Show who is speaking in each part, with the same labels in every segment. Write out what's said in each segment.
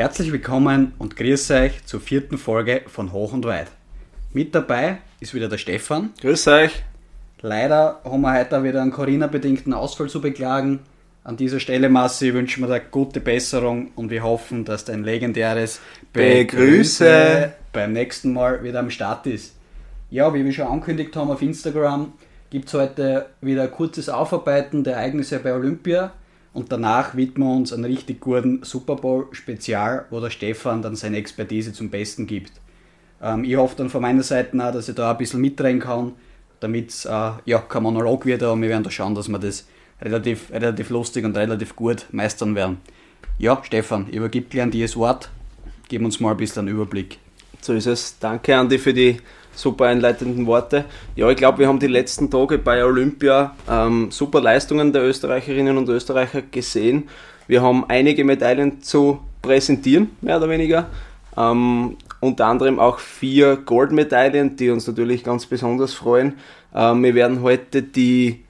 Speaker 1: Herzlich willkommen und grüß euch zur vierten Folge von Hoch und Weit. Mit dabei ist wieder der Stefan.
Speaker 2: Grüß euch.
Speaker 1: Leider haben wir heute wieder einen Corona-bedingten Ausfall zu beklagen. An dieser Stelle, Massi, wünschen wir dir gute Besserung und wir hoffen, dass dein legendäres
Speaker 2: Begrüße
Speaker 1: beim nächsten Mal wieder am Start ist. Ja, wie wir schon angekündigt haben auf Instagram, gibt es heute wieder ein kurzes Aufarbeiten der Ereignisse bei Olympia und danach widmen wir uns einem richtig guten Super Bowl Spezial, wo der Stefan dann seine Expertise zum Besten gibt. Ähm, ich hoffe dann von meiner Seite auch, dass ich da ein bisschen mitreden kann, damit es äh, ja, kein Monolog wird, aber wir werden da schauen, dass wir das relativ, relativ lustig und relativ gut meistern werden. Ja, Stefan, ich übergebe gleich an dir das Wort. Gib uns mal ein bisschen einen Überblick.
Speaker 2: So ist es. Danke, Andi, für die super einleitenden Worte. Ja, ich glaube, wir haben die letzten Tage bei Olympia ähm, super Leistungen der Österreicherinnen und Österreicher gesehen. Wir haben einige Medaillen zu präsentieren, mehr oder weniger. Ähm, unter anderem auch vier Goldmedaillen, die uns natürlich ganz besonders freuen. Ähm, wir werden heute die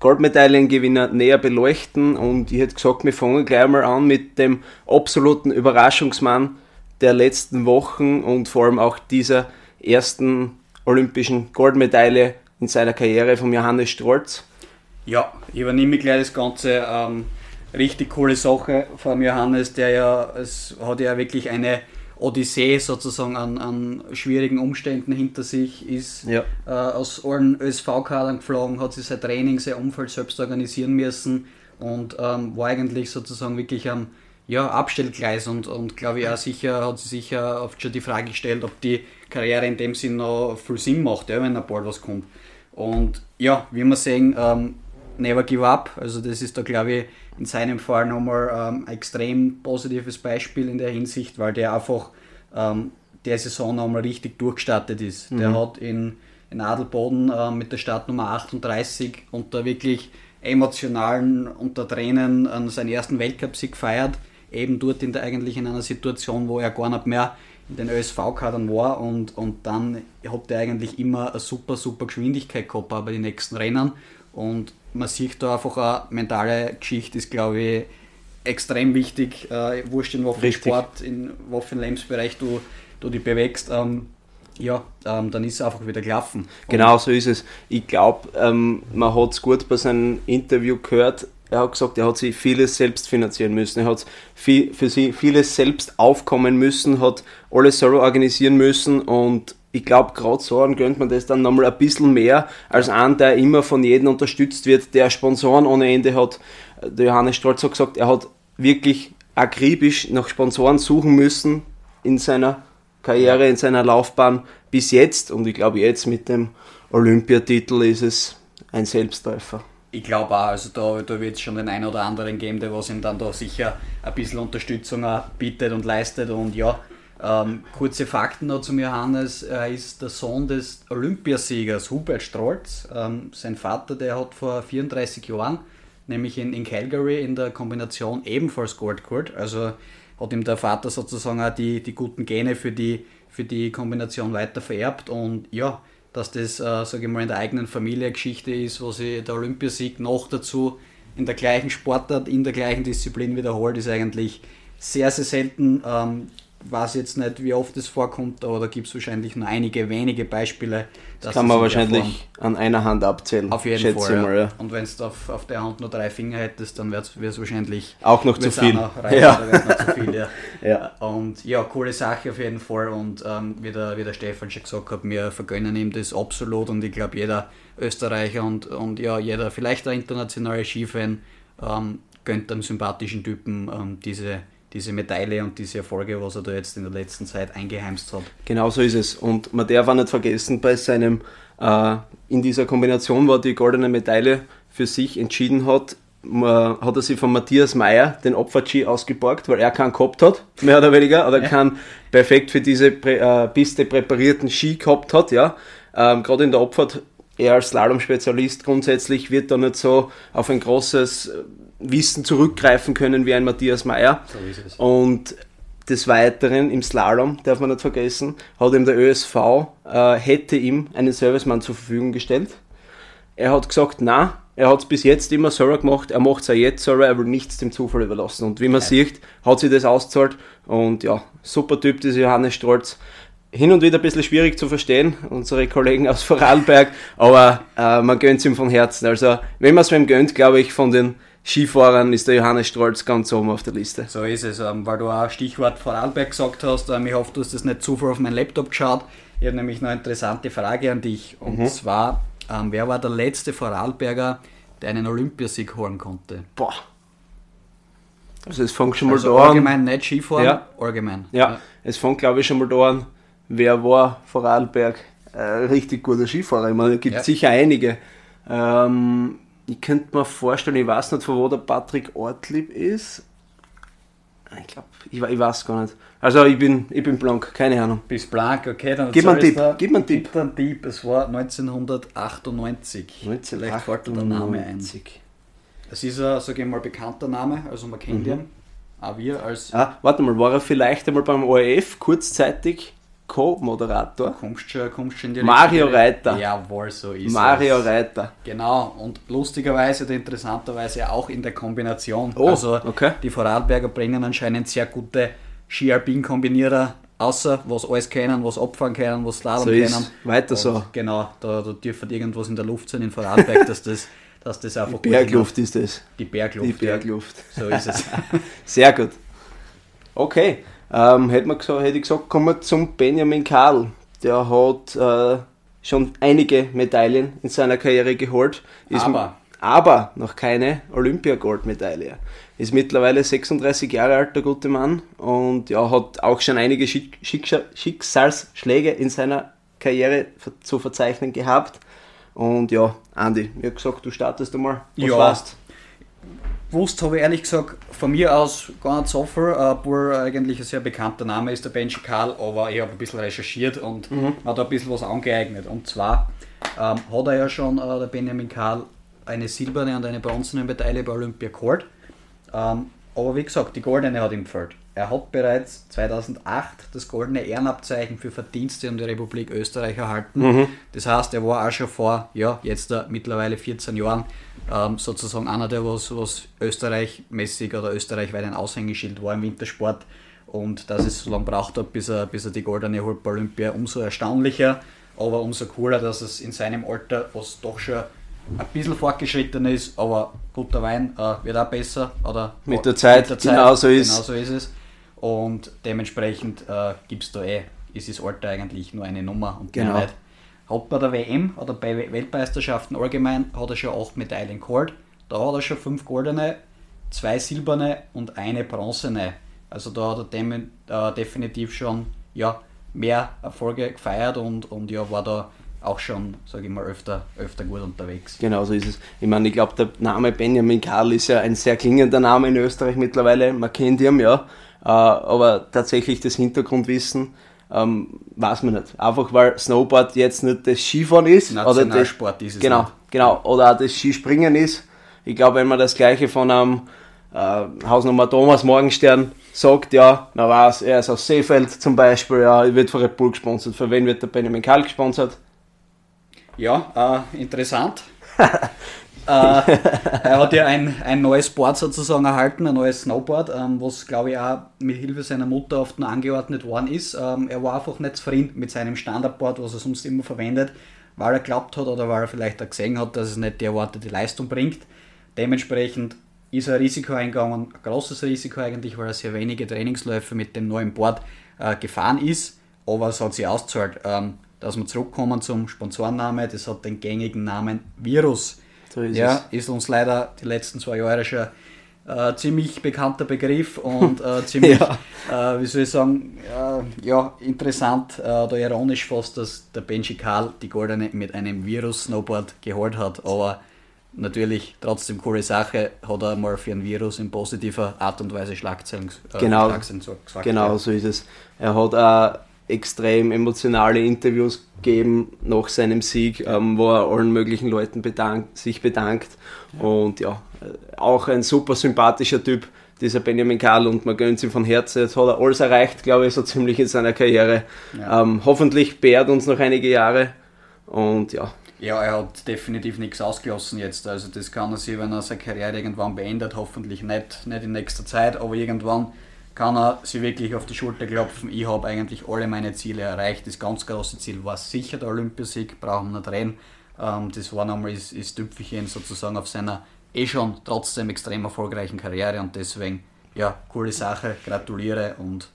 Speaker 2: Goldmedaillengewinner näher beleuchten und ich hätte gesagt, wir fangen gleich mal an mit dem absoluten Überraschungsmann der letzten Wochen und vor allem auch dieser ersten olympischen Goldmedaille in seiner Karriere von Johannes Strolz.
Speaker 1: Ja, ich übernehme gleich das Ganze. Ähm, richtig coole Sache von Johannes, der ja, es hat ja wirklich eine Odyssee sozusagen an, an schwierigen Umständen hinter sich, ist
Speaker 2: ja.
Speaker 1: äh, aus allen ÖSV-Kadern geflogen, hat sich sein Training, sein Umfeld selbst organisieren müssen und ähm, war eigentlich sozusagen wirklich am ja, Abstellgleis und, und glaube ich auch sicher, hat sie sicher oft schon die Frage gestellt, ob die Karriere in dem Sinn noch viel Sinn macht, ja, wenn ein bald was kommt. Und ja, wie wir sehen, ähm, never give up. Also das ist da glaube ich in seinem Fall nochmal ähm, ein extrem positives Beispiel in der Hinsicht, weil der einfach ähm, der Saison nochmal richtig durchgestartet ist. Mhm. Der hat in, in Adelboden äh, mit der Startnummer 38 unter wirklich emotionalen, unter Tränen an seinen ersten Weltcup-Sieg gefeiert eben dort in der, eigentlich in einer Situation, wo er gar nicht mehr in den ÖSV-Kadern war und, und dann hat er eigentlich immer eine super, super Geschwindigkeit gehabt bei den nächsten Rennen und man sieht da einfach eine mentale Geschichte ist, glaube ich, extrem wichtig, äh, wurscht in welchem Sport, in welchem Lebensbereich du, du dich bewegst. Ähm, ja, ähm, dann ist es einfach wieder gelaufen.
Speaker 2: Genau so ist es. Ich glaube, ähm, man hat es gut bei seinem Interview gehört, er hat gesagt, er hat sich vieles selbst finanzieren müssen. Er hat viel, für sie vieles selbst aufkommen müssen, hat alles selber organisieren müssen und ich glaube, gerade so gönnt man das dann nochmal ein bisschen mehr als einen, der immer von jedem unterstützt wird, der Sponsoren ohne Ende hat. Der Johannes Stolz hat gesagt, er hat wirklich akribisch nach Sponsoren suchen müssen in seiner Karriere, in seiner Laufbahn bis jetzt. Und ich glaube, jetzt mit dem Olympiatitel ist es ein Selbsttreffer
Speaker 1: ich glaube auch, also da, da wird es schon den einen oder anderen geben, der was ihm dann da sicher ein bisschen Unterstützung bietet und leistet. Und ja, ähm, kurze Fakten noch zum Johannes. Er ist der Sohn des Olympiasiegers Hubert Strolz. Ähm, sein Vater, der hat vor 34 Jahren, nämlich in, in Calgary, in der Kombination ebenfalls Gold geholt. Also hat ihm der Vater sozusagen auch die, die guten Gene für die, für die Kombination weiter vererbt. Und ja, dass das, äh, sage ich mal, in der eigenen Familie Geschichte ist, wo sich der Olympiasieg noch dazu in der gleichen Sportart, in der gleichen Disziplin wiederholt, ist eigentlich sehr, sehr selten. Ähm, weiß jetzt nicht, wie oft es vorkommt, aber da gibt es wahrscheinlich nur einige wenige Beispiele.
Speaker 2: Das kann man wahrscheinlich an einer Hand abzählen.
Speaker 1: Auf jeden Fall. Mal, ja. Und wenn du auf, auf der Hand nur drei Finger hättest, dann wäre es wahrscheinlich
Speaker 2: auch noch zu viel.
Speaker 1: Reichen, ja. noch zu viel ja. ja. Und ja, coole Sache auf jeden Fall. Und ähm, wie, der, wie der Stefan schon gesagt hat, wir vergönnen ihm das absolut. Und ich glaube, jeder Österreicher und, und ja, jeder, vielleicht der internationale Skifan, ähm, gönnt einem sympathischen Typen ähm, diese diese Medaille und diese Erfolge, was er da jetzt in der letzten Zeit eingeheimst hat.
Speaker 2: Genau so ist es. Und man darf auch nicht vergessen, bei seinem, äh, in dieser Kombination, wo er die goldene Medaille für sich entschieden hat, hat er sich von Matthias Meyer den Opfer-G ausgeborgt, weil er keinen gehabt hat, mehr oder weniger, oder ja. keinen perfekt für diese Prä äh, Piste präparierten Ski gehabt hat, ja. Ähm, Gerade in der Opfert, er als Slalom-Spezialist grundsätzlich wird da nicht so auf ein großes Wissen zurückgreifen können wie ein Matthias Meyer. So. Und des Weiteren im Slalom, darf man nicht vergessen, hat ihm der ÖSV, äh, hätte ihm einen Servicemann zur Verfügung gestellt. Er hat gesagt, na, er hat es bis jetzt immer selber gemacht, er macht es auch jetzt selber, er will nichts dem Zufall überlassen. Und wie man ja. sieht, hat sich das ausgezahlt. Und ja, super Typ, dieser Johannes Strolz. Hin und wieder ein bisschen schwierig zu verstehen, unsere Kollegen aus Vorarlberg, aber äh, man gönnt es ihm von Herzen. Also, wenn man es ihm gönnt, glaube ich, von den Skifahrern ist der Johannes Strolz ganz oben auf der Liste.
Speaker 1: So ist es, ähm, weil du auch Stichwort Vorarlberg gesagt hast. Ähm, ich hoffe, du hast das nicht zuvor auf meinen Laptop geschaut. Ich habe nämlich noch eine interessante Frage an dich. Und mhm. zwar, ähm, wer war der letzte Vorarlberger, der einen Olympiasieg holen konnte?
Speaker 2: Boah. Also es fängt schon mal
Speaker 1: also
Speaker 2: da
Speaker 1: an. Allgemein nicht Skifahren,
Speaker 2: ja.
Speaker 1: allgemein.
Speaker 2: Ja, ja. es fängt glaube ich schon mal da an, wer war Vorarlberg äh, richtig guter Skifahrer. Ich meine, es gibt ja. sicher einige. Ähm, ich könnte mir vorstellen, ich weiß nicht, von wo der Patrick Ortlieb ist. Ich glaube, ich, ich, weiß gar nicht. Also ich bin, ich bin blank, keine Ahnung.
Speaker 1: Bist blank, okay,
Speaker 2: dann gib mir einen Tipp. Da,
Speaker 1: gib mir einen Tipp. einen Tipp. Es war 1998.
Speaker 2: 1998. Vielleicht fällt der Name ein.
Speaker 1: Es ist ein, sage ich mal, bekannter Name, also man kennt mhm. ihn. Auch wir als.
Speaker 2: Ah, warte mal, war er vielleicht einmal beim ORF kurzzeitig? Co-Moderator.
Speaker 1: Kommst schon, kommst schon in die
Speaker 2: Mario Richtung. Reiter.
Speaker 1: Jawohl, so ist
Speaker 2: Mario es. Reiter.
Speaker 1: Genau, und lustigerweise oder interessanterweise auch in der Kombination.
Speaker 2: Oh, also okay.
Speaker 1: die Vorarlberger bringen anscheinend sehr gute Ski-Alpin-Kombinierer außer was alles können, was abfahren können, was Slalom
Speaker 2: so können. Weiter und so.
Speaker 1: Genau, da, da dürfte irgendwas in der Luft sein in Vorarlberg, dass das, dass das einfach
Speaker 2: Die Bergluft ist das.
Speaker 1: Die Bergluft.
Speaker 2: Die Bergluft.
Speaker 1: Ja. So ist es.
Speaker 2: Sehr gut. Okay, ähm, hätte, man gesagt, hätte ich gesagt, kommen wir zum Benjamin Karl. Der hat äh, schon einige Medaillen in seiner Karriere geholt.
Speaker 1: Ist aber.
Speaker 2: aber noch keine Olympiagoldmedaille. Ist mittlerweile 36 Jahre alt, der gute Mann. Und ja, hat auch schon einige Schick Schicksalsschläge in seiner Karriere zu verzeichnen gehabt. Und ja, Andi, wie gesagt, du startest einmal.
Speaker 1: Was ja, warst? Gewusst habe ich ehrlich gesagt von mir aus gar nicht so viel, obwohl eigentlich ein sehr bekannter Name ist, der Benji Karl, aber ich habe ein bisschen recherchiert und mhm. hat ein bisschen was angeeignet. Und zwar ähm, hat er ja schon, äh, der Benjamin Karl, eine silberne und eine bronzene Medaille bei Olympia geholt. Ähm, aber wie gesagt, die goldene hat ihm gefällt. Er hat bereits 2008 das goldene Ehrenabzeichen für Verdienste um die Republik Österreich erhalten. Mhm. Das heißt, er war auch schon vor, ja, jetzt da mittlerweile 14 Jahren ähm, sozusagen einer, der was, was Österreich-mäßig oder österreichweit ein Aushängeschild war im Wintersport. Und dass es so lange braucht hat, bis er, bis er die goldene holt bei Olympia, umso erstaunlicher, aber umso cooler, dass es in seinem Alter, was doch schon ein bisschen fortgeschritten ist, aber guter Wein äh, wird auch besser. Oder
Speaker 2: mit der Zeit, mit der Zeit genau so ist,
Speaker 1: genau so ist es. Und dementsprechend äh, gibt es da eh, ist das Alter eigentlich nur eine Nummer und
Speaker 2: genau.
Speaker 1: nicht hat bei der WM oder bei Weltmeisterschaften allgemein hat er schon acht Medaillen geholt. Da hat er schon fünf goldene, zwei silberne und eine bronzene. Also da hat er dem, äh, definitiv schon ja, mehr Erfolge gefeiert und, und ja, war da auch schon, sage ich mal, öfter, öfter gut unterwegs.
Speaker 2: Genau so ist es. Ich meine, ich glaube, der Name Benjamin Karl ist ja ein sehr klingender Name in Österreich mittlerweile. Man kennt ihn ja. Äh, aber tatsächlich das Hintergrundwissen ähm, weiß man nicht. Einfach weil Snowboard jetzt nicht das Skifahren ist.
Speaker 1: Oder das, ist es
Speaker 2: Genau,
Speaker 1: nicht.
Speaker 2: genau. Oder auch das Skispringen ist. Ich glaube, wenn man das gleiche von einem äh, Hausnummer Thomas Morgenstern sagt, ja, man weiß, er ist aus Seefeld zum Beispiel, ja, wird von Red Bull gesponsert. Für wen wird der Benjamin Kalk gesponsert?
Speaker 1: Ja, äh, interessant. äh, er hat ja ein, ein neues Board sozusagen erhalten, ein neues Snowboard, ähm, was glaube ich auch mit Hilfe seiner Mutter oft noch angeordnet worden ist. Ähm, er war einfach nicht zufrieden mit seinem Standardboard, was er sonst immer verwendet, weil er glaubt hat oder weil er vielleicht auch gesehen hat, dass es nicht die erwartete Leistung bringt. Dementsprechend ist er ein Risiko eingegangen, ein großes Risiko eigentlich, weil er sehr wenige Trainingsläufe mit dem neuen Board äh, gefahren ist, aber es hat sich ausgezahlt. Ähm, dass wir zurückkommen zum Sponsorname, das hat den gängigen Namen Virus.
Speaker 2: So ist
Speaker 1: ja, es. ist uns leider die letzten zwei Jahre schon äh, ziemlich bekannter Begriff und äh, ziemlich, ja. äh, wie soll ich sagen, äh, ja, interessant äh, oder ironisch fast, dass der Benji Karl die Goldene mit einem Virus-Snowboard geholt hat, aber natürlich trotzdem coole Sache, hat er mal für ein Virus in positiver Art und Weise Schlagzeilen,
Speaker 2: äh, genau, Schlagzeilen gesagt. Genau, ja. so ist es. Er hat auch extrem emotionale Interviews gegeben nach seinem Sieg, ähm, wo er allen möglichen Leuten bedankt, sich bedankt. Und ja, auch ein super sympathischer Typ, dieser Benjamin Karl, und man gönnt ihm von Herzen. Jetzt hat er alles erreicht, glaube ich, so ziemlich in seiner Karriere. Ja. Ähm, hoffentlich beehrt uns noch einige Jahre. Und ja,
Speaker 1: Ja, er hat definitiv nichts ausgelassen jetzt. Also das kann er sich, wenn er seine Karriere irgendwann beendet, hoffentlich nicht, nicht in nächster Zeit, aber irgendwann kann er sich wirklich auf die Schulter klopfen. Ich habe eigentlich alle meine Ziele erreicht. Das ganz große Ziel war sicher der Olympiasieg, brauchen wir nicht reden. Ähm, das war nochmal das, das Tüpfelchen sozusagen auf seiner eh schon trotzdem extrem erfolgreichen Karriere und deswegen, ja, coole Sache, gratuliere und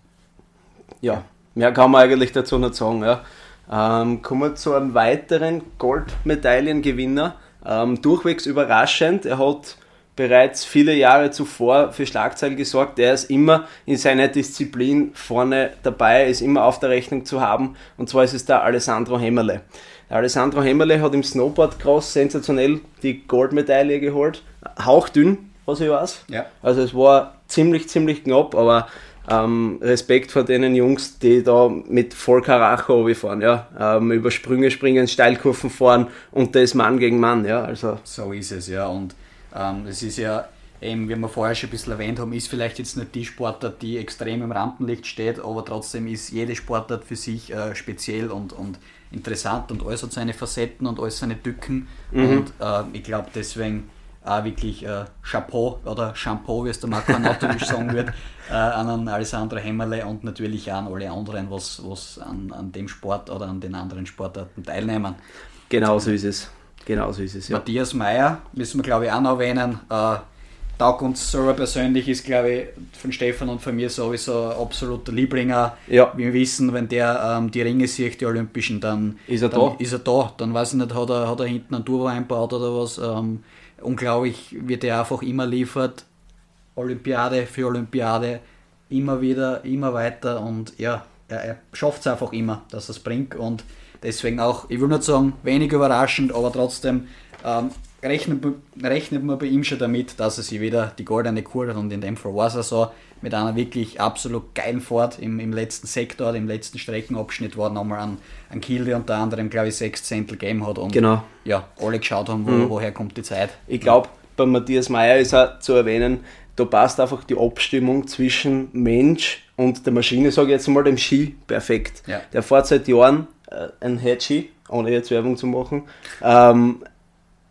Speaker 2: ja, mehr kann man eigentlich dazu nicht sagen. Ja. Ähm, kommen wir zu einem weiteren Goldmedaillengewinner. Ähm, durchwegs überraschend. Er hat bereits viele Jahre zuvor für Schlagzeilen gesorgt. Er ist immer in seiner Disziplin vorne dabei, ist immer auf der Rechnung zu haben. Und zwar ist es der Alessandro Hemmerle. Der Alessandro Hemmerle hat im Snowboard-Cross sensationell die Goldmedaille geholt. Hauchdünn, was ich weiß. Ja. Also es war ziemlich, ziemlich knapp, aber ähm, Respekt vor denen Jungs, die da mit voll Karacho fahren, ja. Ähm, über Sprünge springen, Steilkurven fahren und das Mann gegen Mann, ja. Also.
Speaker 1: So ist es, ja. Und es ist ja eben, wie wir vorher schon ein bisschen erwähnt haben, ist vielleicht jetzt nicht die Sportart, die extrem im Rampenlicht steht, aber trotzdem ist jede Sportart für sich äh, speziell und, und interessant und alles hat seine Facetten und alles seine Tücken. Mhm. Und äh, ich glaube deswegen auch wirklich äh, Chapeau oder Shampoo, wie es der Marco Anatovic sagen wird, äh, an Alessandro Hemmerle und natürlich auch an alle anderen, was, was an, an dem Sport oder an den anderen Sportarten teilnehmen.
Speaker 2: Genau so ist es. Genau so ist es,
Speaker 1: ja. Matthias Meyer müssen wir glaube ich auch noch erwähnen. Äh, Taugt uns selber persönlich ist, glaube ich, von Stefan und von mir sowieso ein absoluter Lieblinger. Ja. Wir wissen, wenn der ähm, die Ringe sieht, die Olympischen, dann
Speaker 2: ist er
Speaker 1: dann
Speaker 2: da.
Speaker 1: Ist er da. Dann weiß ich nicht, hat er, hat er hinten einen Turbo eingebaut oder was. Ähm, unglaublich wird er einfach immer liefert. Olympiade für Olympiade, immer wieder, immer weiter und ja, er, er schafft es einfach immer, dass er es bringt und deswegen auch, ich will nicht sagen, wenig überraschend, aber trotzdem ähm, rechnet, rechnet man bei ihm schon damit, dass er sich wieder die goldene Kur hat und in dem Fall war es so, mit einer wirklich absolut geilen Fahrt im, im letzten Sektor, im letzten Streckenabschnitt war nochmal ein, ein Kiel, der unter anderem, glaube ich, sechs Zehntel gegeben hat und
Speaker 2: genau.
Speaker 1: ja, alle geschaut haben, wo, mhm. woher kommt die Zeit.
Speaker 2: Ich glaube, bei Matthias Meyer ist auch zu erwähnen, da passt einfach die Abstimmung zwischen Mensch und der Maschine, sage ich jetzt mal, dem Ski perfekt. Ja. Der fährt seit Jahren ein Headski, ohne jetzt Werbung zu machen. Ähm,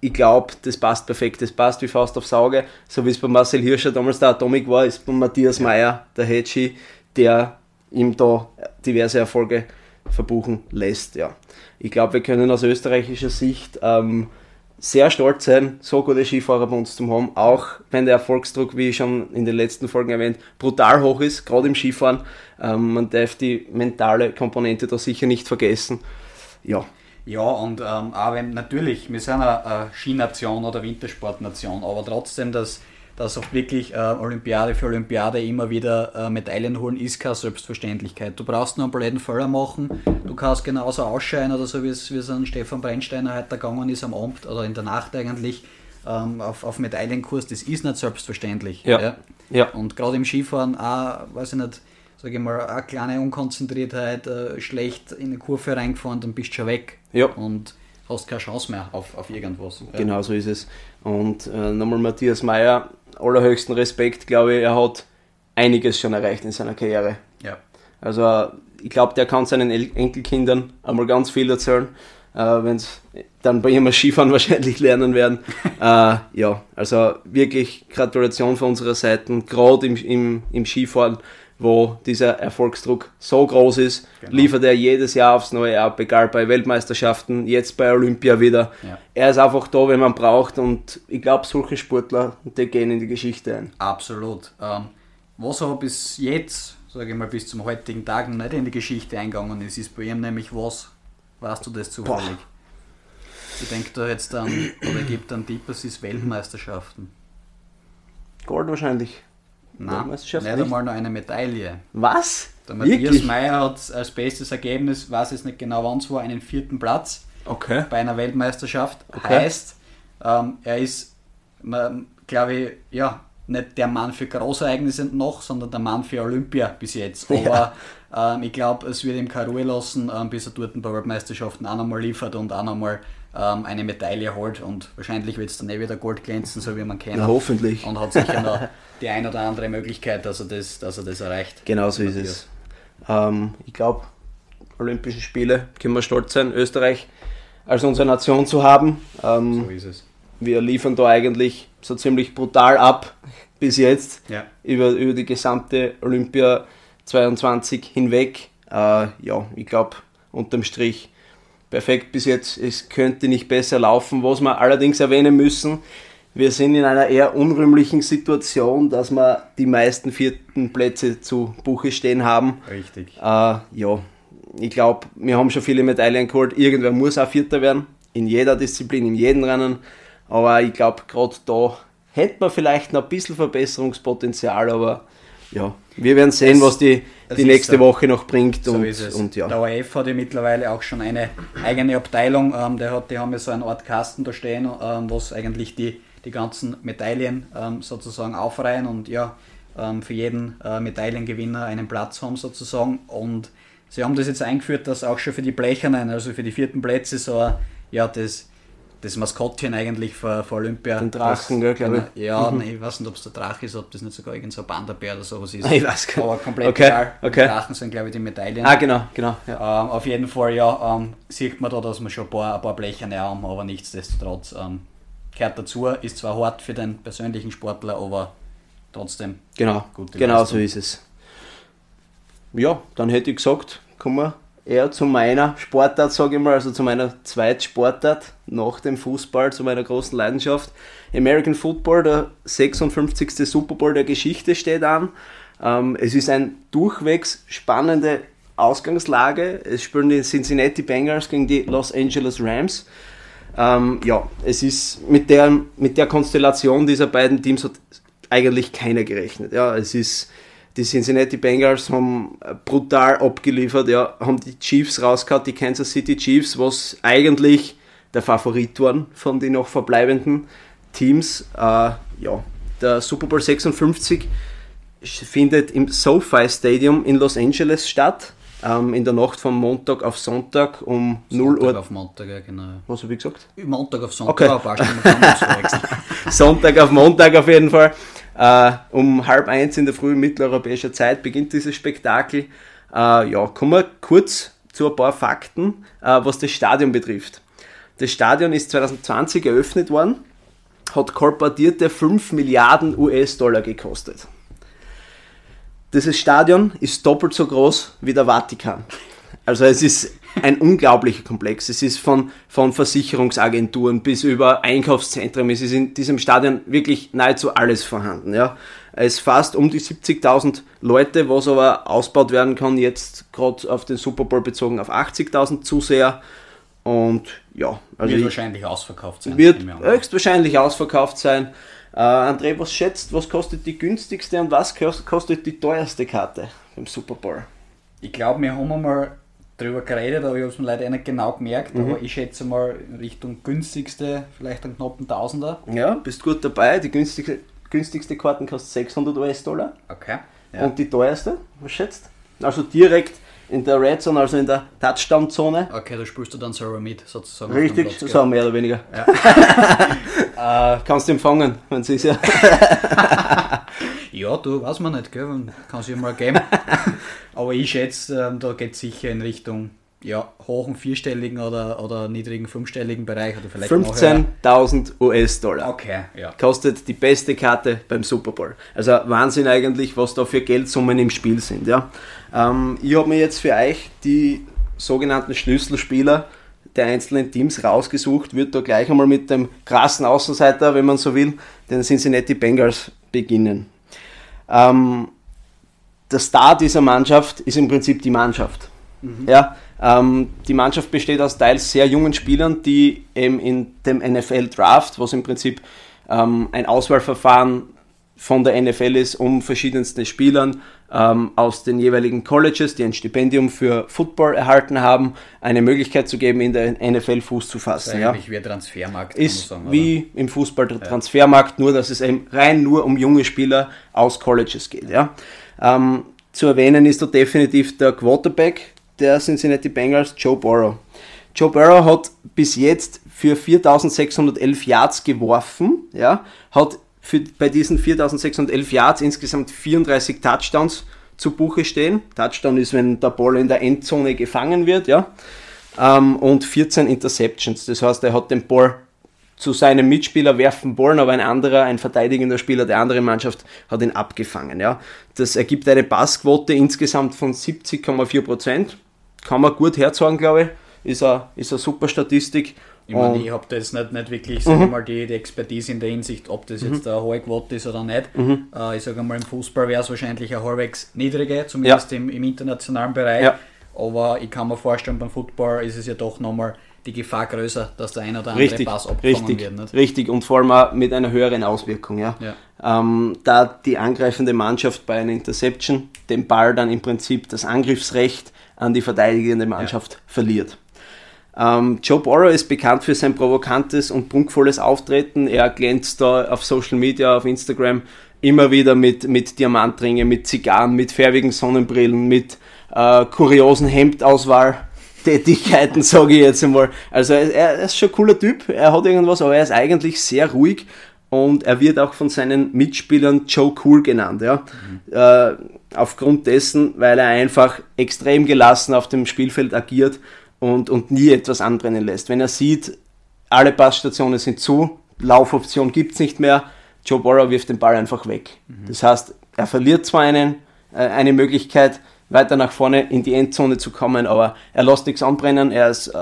Speaker 2: ich glaube, das passt perfekt, das passt wie Faust aufs Auge. So wie es bei Marcel Hirscher damals der Atomic war, ist bei Matthias. Meyer der Hedgie, der ihm da diverse Erfolge verbuchen lässt. Ja. Ich glaube, wir können aus österreichischer Sicht ähm, sehr stolz sein, so gute Skifahrer bei uns zu haben, auch wenn der Erfolgsdruck, wie schon in den letzten Folgen erwähnt, brutal hoch ist, gerade im Skifahren. Ähm, man darf die mentale Komponente da sicher nicht vergessen. Ja,
Speaker 1: ja, und ähm, auch wenn natürlich, wir sind eine, Skination oder Wintersportnation, aber trotzdem, dass, dass auch wirklich äh, Olympiade für Olympiade immer wieder äh, Medaillen holen, ist keine Selbstverständlichkeit. Du brauchst nur einen blöden Fehler machen, du kannst genauso ausscheiden oder so, wie es, an Stefan Brennsteiner heute gegangen ist am Abend oder in der Nacht eigentlich ähm, auf, auf Medaillenkurs, das ist nicht selbstverständlich.
Speaker 2: Ja. ja. ja.
Speaker 1: Und gerade im Skifahren auch, weiß ich nicht, sage ich mal, eine kleine Unkonzentriertheit, äh, schlecht in eine Kurve reingefahren, dann bist du schon weg.
Speaker 2: Ja.
Speaker 1: Und hast keine Chance mehr auf, auf irgendwas.
Speaker 2: Genau so ist es. Und äh, nochmal Matthias Meyer, allerhöchsten Respekt, glaube ich, er hat einiges schon erreicht in seiner Karriere.
Speaker 1: Ja.
Speaker 2: Also ich glaube, der kann seinen Enkelkindern einmal ganz viel erzählen, äh, wenn sie dann bei ihm Skifahren wahrscheinlich lernen werden. äh, ja, also wirklich Gratulation von unserer Seite, gerade im, im, im Skifahren wo dieser Erfolgsdruck so groß ist, genau. liefert er jedes Jahr aufs Neue ab, egal bei Weltmeisterschaften, jetzt bei Olympia wieder. Ja. Er ist einfach da, wenn man braucht und ich glaube, solche Sportler, die gehen in die Geschichte ein.
Speaker 1: Absolut. Ähm, was aber bis jetzt, sage ich mal, bis zum heutigen Tag nicht in die Geschichte eingegangen ist, ist bei ihm nämlich was? Weißt du das zufällig? Ich denke da jetzt an, oder gibt es ist Weltmeisterschaften.
Speaker 2: Gold wahrscheinlich.
Speaker 1: Nein, nicht einmal noch eine Medaille.
Speaker 2: Was?
Speaker 1: Der Matthias Wirklich? Meyer hat als bestes Ergebnis, weiß es nicht genau wann es war, einen vierten Platz
Speaker 2: okay.
Speaker 1: bei einer Weltmeisterschaft. Okay. Heißt, ähm, er ist, glaube ich, ja, nicht der Mann für Großereignisse noch, sondern der Mann für Olympia bis jetzt. Aber ja. ähm, ich glaube, es wird ihm keine Ruhe lassen, ähm, bis er dort bei Weltmeisterschaften auch nochmal liefert und auch nochmal ähm, eine Medaille holt. Und wahrscheinlich wird es dann eh wieder Gold glänzen, so wie man kennt.
Speaker 2: Ja, hoffentlich.
Speaker 1: Und hat sicher noch die ein oder andere Möglichkeit, dass er das, dass er das erreicht.
Speaker 2: Genau so ist es. Ähm, ich glaube, Olympische Spiele können wir stolz sein. Österreich als unsere Nation zu haben. Ähm,
Speaker 1: So ist es.
Speaker 2: Wir liefern da eigentlich so ziemlich brutal ab bis jetzt
Speaker 1: Ja.
Speaker 2: über, über die gesamte Olympia 22 hinweg. Äh, ja, ich glaube, unterm Strich perfekt bis jetzt. Es könnte nicht besser laufen. Was wir allerdings erwähnen müssen, wir sind in einer eher unrühmlichen Situation, dass wir die meisten vierten Plätze zu Buche stehen haben.
Speaker 1: Richtig.
Speaker 2: Äh, ja, ich glaube, wir haben schon viele Medaillen geholt. Irgendwer muss auch Vierter werden. In jeder Disziplin, in jedem Rennen. Aber ich glaube, gerade da hätte man vielleicht noch ein bisschen Verbesserungspotenzial. Aber ja, wir werden sehen,
Speaker 1: Es-
Speaker 2: was die, die nächste
Speaker 1: so.
Speaker 2: Woche noch bringt.
Speaker 1: So
Speaker 2: und, und ja.
Speaker 1: Der ORF hat ja mittlerweile auch schon eine eigene Abteilung. Ähm, der hat, die haben ja so eine Art Kasten da stehen, ähm, was eigentlich die, die ganzen Medaillen ähm, sozusagen aufreihen und ja, ähm, für jeden äh, Medaillengewinner einen Platz haben sozusagen. Und sie haben das jetzt eingeführt, dass auch schon für die Blechernen, also für die vierten Plätze, so ein, ja, das, das Maskottchen eigentlich für, für Olympia.
Speaker 2: Den Drachen, gell, glaub ich.
Speaker 1: Ja, nee, ich weiß nicht, ob es der Drache ist, ob das nicht sogar irgendein so ein Panda-Bär oder sowas ist.
Speaker 2: Ich weiß gar nicht.
Speaker 1: Aber komplett
Speaker 2: Okay,
Speaker 1: egal.
Speaker 2: okay.
Speaker 1: Die Drachen sind, glaube ich, die Medaillen.
Speaker 2: Ah, genau, genau. Ja.
Speaker 1: Ähm, auf jeden Fall, ja, ähm, sieht man da, dass wir schon ein paar, ein paar Blecherne haben, aber nichtsdestotrotz ähm, gehört dazu. Ist zwar hart für den persönlichen Sportler, aber trotzdem.
Speaker 2: Genau,
Speaker 1: Gute
Speaker 2: genau
Speaker 1: Leistung.
Speaker 2: so ist es. Ja, dann hätte ich gesagt, kommen wir eher zu meiner Sportart, sage ich mal, also zu meiner Zweitsportart nach dem Fußball, zu meiner großen Leidenschaft. American Football, der 56. Super Bowl der Geschichte steht an. Ähm, es ist eine durchwegs spannende Ausgangslage. Es spielen die Cincinnati Bengals gegen die Los Angeles Rams. Ähm, ja, es ist mit der, mit der Konstellation dieser beiden Teams hat eigentlich keiner gerechnet. Ja, es ist die Cincinnati Bengals haben brutal abgeliefert, ja, haben die Chiefs rausgehauen, die Kansas City Chiefs, was eigentlich der Favorit waren von den noch verbleibenden Teams. Äh, ja, der Super Bowl 56 findet im SoFi Stadium in Los Angeles statt. Ähm, in der Nacht von Montag auf Sonntag um 0
Speaker 1: Montag
Speaker 2: Uhr.
Speaker 1: auf Montag, ja, genau.
Speaker 2: Was habe ich gesagt?
Speaker 1: Montag auf Sonntag,
Speaker 2: Okay.
Speaker 1: verwechseln.
Speaker 2: Sonntag auf Montag auf jeden Fall. Äh, um halb eins in der Früh mitteleuropäischer Zeit beginnt dieses Spektakel. Äh, ja, kommen wir kurz zu ein paar Fakten, äh, was das Stadion betrifft. Das Stadion ist 2020 eröffnet worden, hat kolportierte 5 Milliarden US-Dollar gekostet. Dieses Stadion ist doppelt so groß wie der Vatikan. Also es ist ein unglaublicher Komplex. Es ist von, von Versicherungsagenturen bis über Einkaufszentren. Es ist in diesem Stadion wirklich nahezu alles vorhanden. Ja. Es fasst um die 70.000 Leute, was aber ausgebaut werden kann, jetzt gerade auf den Super Bowl bezogen auf 80.000 Zuseher. Und ja, also
Speaker 1: Wird
Speaker 2: ich-
Speaker 1: wahrscheinlich ausverkauft sein.
Speaker 2: wird höchstwahrscheinlich ausverkauft sein. Äh, André, was schätzt, was kostet die günstigste und was kos- kostet die teuerste Karte beim Super Bowl?
Speaker 1: Ich glaube, wir haben einmal drüber geredet, aber ich habe es mir leider nicht genau gemerkt.
Speaker 2: Mhm.
Speaker 1: Aber ich schätze mal Richtung günstigste, vielleicht einen knappen Tausender.
Speaker 2: Ja, bist gut dabei. Die günstigste, günstigste Karten kostet 600 US-Dollar.
Speaker 1: Okay. Ja.
Speaker 2: Und die teuerste, was schätzt? Also direkt in der Red Zone, also in der Touchdown-Zone.
Speaker 1: okay, da spielst du dann selber mit, sozusagen.
Speaker 2: Richtig, so mehr oder weniger.
Speaker 1: Äh,
Speaker 2: Kannst du empfangen, wenn es ist ja.
Speaker 1: Ja, du, weiß man nicht, gell? kann es ja mal geben. Aber ich schätze, ähm, da geht es sicher in Richtung ja, hohen vierstelligen oder, oder niedrigen fünfstelligen Bereich oder vielleicht noch höher.
Speaker 2: 15.000 US-Dollar.
Speaker 1: Okay, ja.
Speaker 2: kostet die beste Karte beim Super Bowl. Also Wahnsinn eigentlich, was da für Geldsummen im Spiel sind. Ja. Ähm, ich habe mir jetzt für euch die sogenannten Schlüsselspieler der einzelnen Teams rausgesucht, würde da gleich einmal mit dem krassen Außenseiter, wenn man so will, den Cincinnati Bengals beginnen. Ähm, der Star dieser Mannschaft ist im Prinzip die Mannschaft. Ja, ähm, die Mannschaft besteht aus teils sehr jungen Spielern, die eben in dem NFL Draft, was im Prinzip ähm, ein Auswahlverfahren von der NFL ist, um verschiedenste Spielern ähm, aus den jeweiligen Colleges, die ein Stipendium für Football erhalten haben, eine Möglichkeit zu geben, in der NFL Fuß zu
Speaker 1: Das
Speaker 2: fassen.
Speaker 1: ist
Speaker 2: Ja
Speaker 1: eigentlich wie ein Transfermarkt,
Speaker 2: ist
Speaker 1: sagen.
Speaker 2: wie im Fußball der Transfermarkt, nur dass es eben rein nur um junge Spieler aus Colleges geht. Ja. Ähm, zu erwähnen ist da definitiv der Quarterback der Cincinnati Bengals, Joe Burrow. Joe Burrow hat bis jetzt für 4611 Yards geworfen, ja, hat für, bei diesen 4611 Yards insgesamt 34 Touchdowns zu Buche stehen. Touchdown ist, wenn der Ball in der Endzone gefangen wird, ja. ähm, und 14 Interceptions. Das heißt, er hat den Ball zu seinem Mitspieler werfen wollen, aber ein anderer, ein verteidigender Spieler der anderen Mannschaft hat ihn abgefangen. Ja. Das ergibt eine Passquote insgesamt von 70,4 Prozent. Kann man gut herzagen, glaube ich. Ist eine, ist eine super Statistik.
Speaker 1: Ich meine, ich habe da jetzt nicht, nicht wirklich sag mhm. mal, die, die Expertise in der Hinsicht, ob das jetzt mhm. eine hohe Quote ist oder nicht. Mhm. Äh, ich sage mal, im Fußball wäre es wahrscheinlich eine halbwegs niedrige, zumindest ja. im, im, internationalen Bereich. Ja. Aber ich kann mir vorstellen, beim Football ist es ja doch nochmal die Gefahr größer, dass der ein oder andere
Speaker 2: richtig,
Speaker 1: Pass
Speaker 2: abgefangen richtig, wird. Nicht? Richtig, und vor allem auch mit einer höheren Auswirkung. Ja. ja. Ähm, da die angreifende Mannschaft bei einer Interception den Ball dann im Prinzip das Angriffsrecht an die verteidigende Mannschaft ja. verliert. Ähm, Joe Borrow ist bekannt für sein provokantes und prunkvolles Auftreten. Er glänzt da auf Social Media, auf Instagram immer wieder mit, mit Diamantringen, mit Zigarren, mit färbigen Sonnenbrillen, mit äh, kuriosen Hemdauswahltätigkeiten, sage ich jetzt einmal. Also er, er, ist schon ein cooler Typ, er hat irgendwas, aber er ist eigentlich sehr ruhig und er wird auch von seinen Mitspielern Joe Cool genannt. Ja? Mhm. Äh, aufgrund dessen, weil er einfach extrem gelassen auf dem Spielfeld agiert und, und nie etwas anbrennen lässt. Wenn er sieht, alle Passstationen sind zu, Laufoption gibt es nicht mehr, Joe Burrow wirft den Ball einfach weg. Mhm. Das heißt, er verliert zwar einen, äh, eine Möglichkeit, weiter nach vorne in die Endzone zu kommen, aber er lässt nichts anbrennen, er ist äh,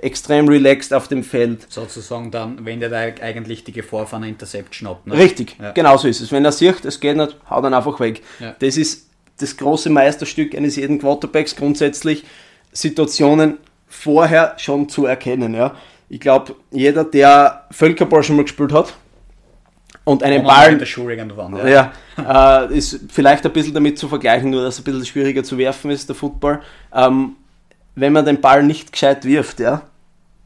Speaker 2: extrem relaxed auf dem Feld.
Speaker 1: Sozusagen dann wendet er eigentlich die Gefahr von einer Interception ab.
Speaker 2: Ne? Richtig, ja. genau so ist es. Wenn er sieht, es geht nicht, haut er einfach weg. Ja. Das ist das große Meisterstück eines jeden Quarterbacks grundsätzlich, Situationen vorher schon zu erkennen. Ja. Ich glaube, jeder, der Völkerball schon mal gespielt hat und einen Ball. Waren, ja. ja äh, ist vielleicht ein bisschen damit zu vergleichen, nur dass es ein bisschen schwieriger zu werfen ist, der Football. Ähm, wenn man den Ball nicht gescheit wirft, ja,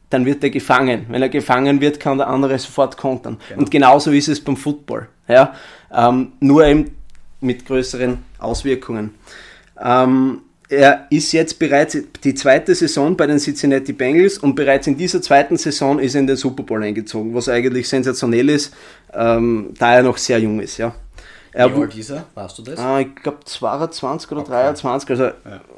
Speaker 2: dann wird er gefangen. Wenn er gefangen wird, kann der andere sofort kontern. Genau. Und genauso ist es beim Football. Ja? Ähm, nur eben mit größeren Auswirkungen. Ähm, er ist jetzt bereits die zweite Saison bei den Cincinnati Bengals und bereits in dieser zweiten Saison ist er in den Super Bowl eingezogen, was eigentlich sensationell ist, ähm, da er noch sehr jung ist. Ja.
Speaker 1: Er, Wie alt ist er? Weißt du das?
Speaker 2: Ah, ich glaube 22 oder okay. 23, also ja.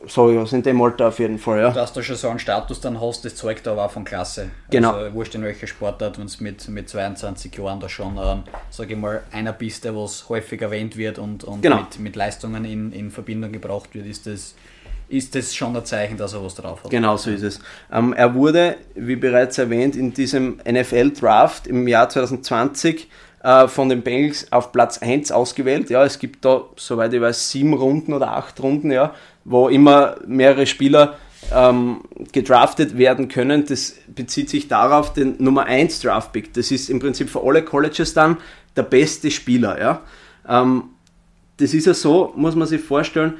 Speaker 2: so ja, in dem Alter auf jeden Fall. Ja.
Speaker 1: Dass du schon so einen Status dann hast, das zeugt aber auch von Klasse.
Speaker 2: Genau.
Speaker 1: Also wurscht in welcher Sportart, wenn es mit, mit 22 Jahren da schon, ähm, sage ich mal, einer bist, der was häufig erwähnt wird und, und genau. mit, mit Leistungen in, in Verbindung gebracht wird, ist das ist das schon ein Zeichen, dass er was drauf hat.
Speaker 2: Genau so ist es. Ähm, er wurde, wie bereits erwähnt, in diesem NFL-Draft im Jahr 2020 äh, von den Bengals auf Platz 1 ausgewählt. Ja, es gibt da, soweit ich weiß, sieben Runden oder acht Runden, ja, wo immer mehrere Spieler ähm, gedraftet werden können. Das bezieht sich darauf, den Nummer 1 Draftpick. Das ist im Prinzip für alle Colleges dann der beste Spieler. Ja. Ähm, das ist ja so, muss man sich vorstellen,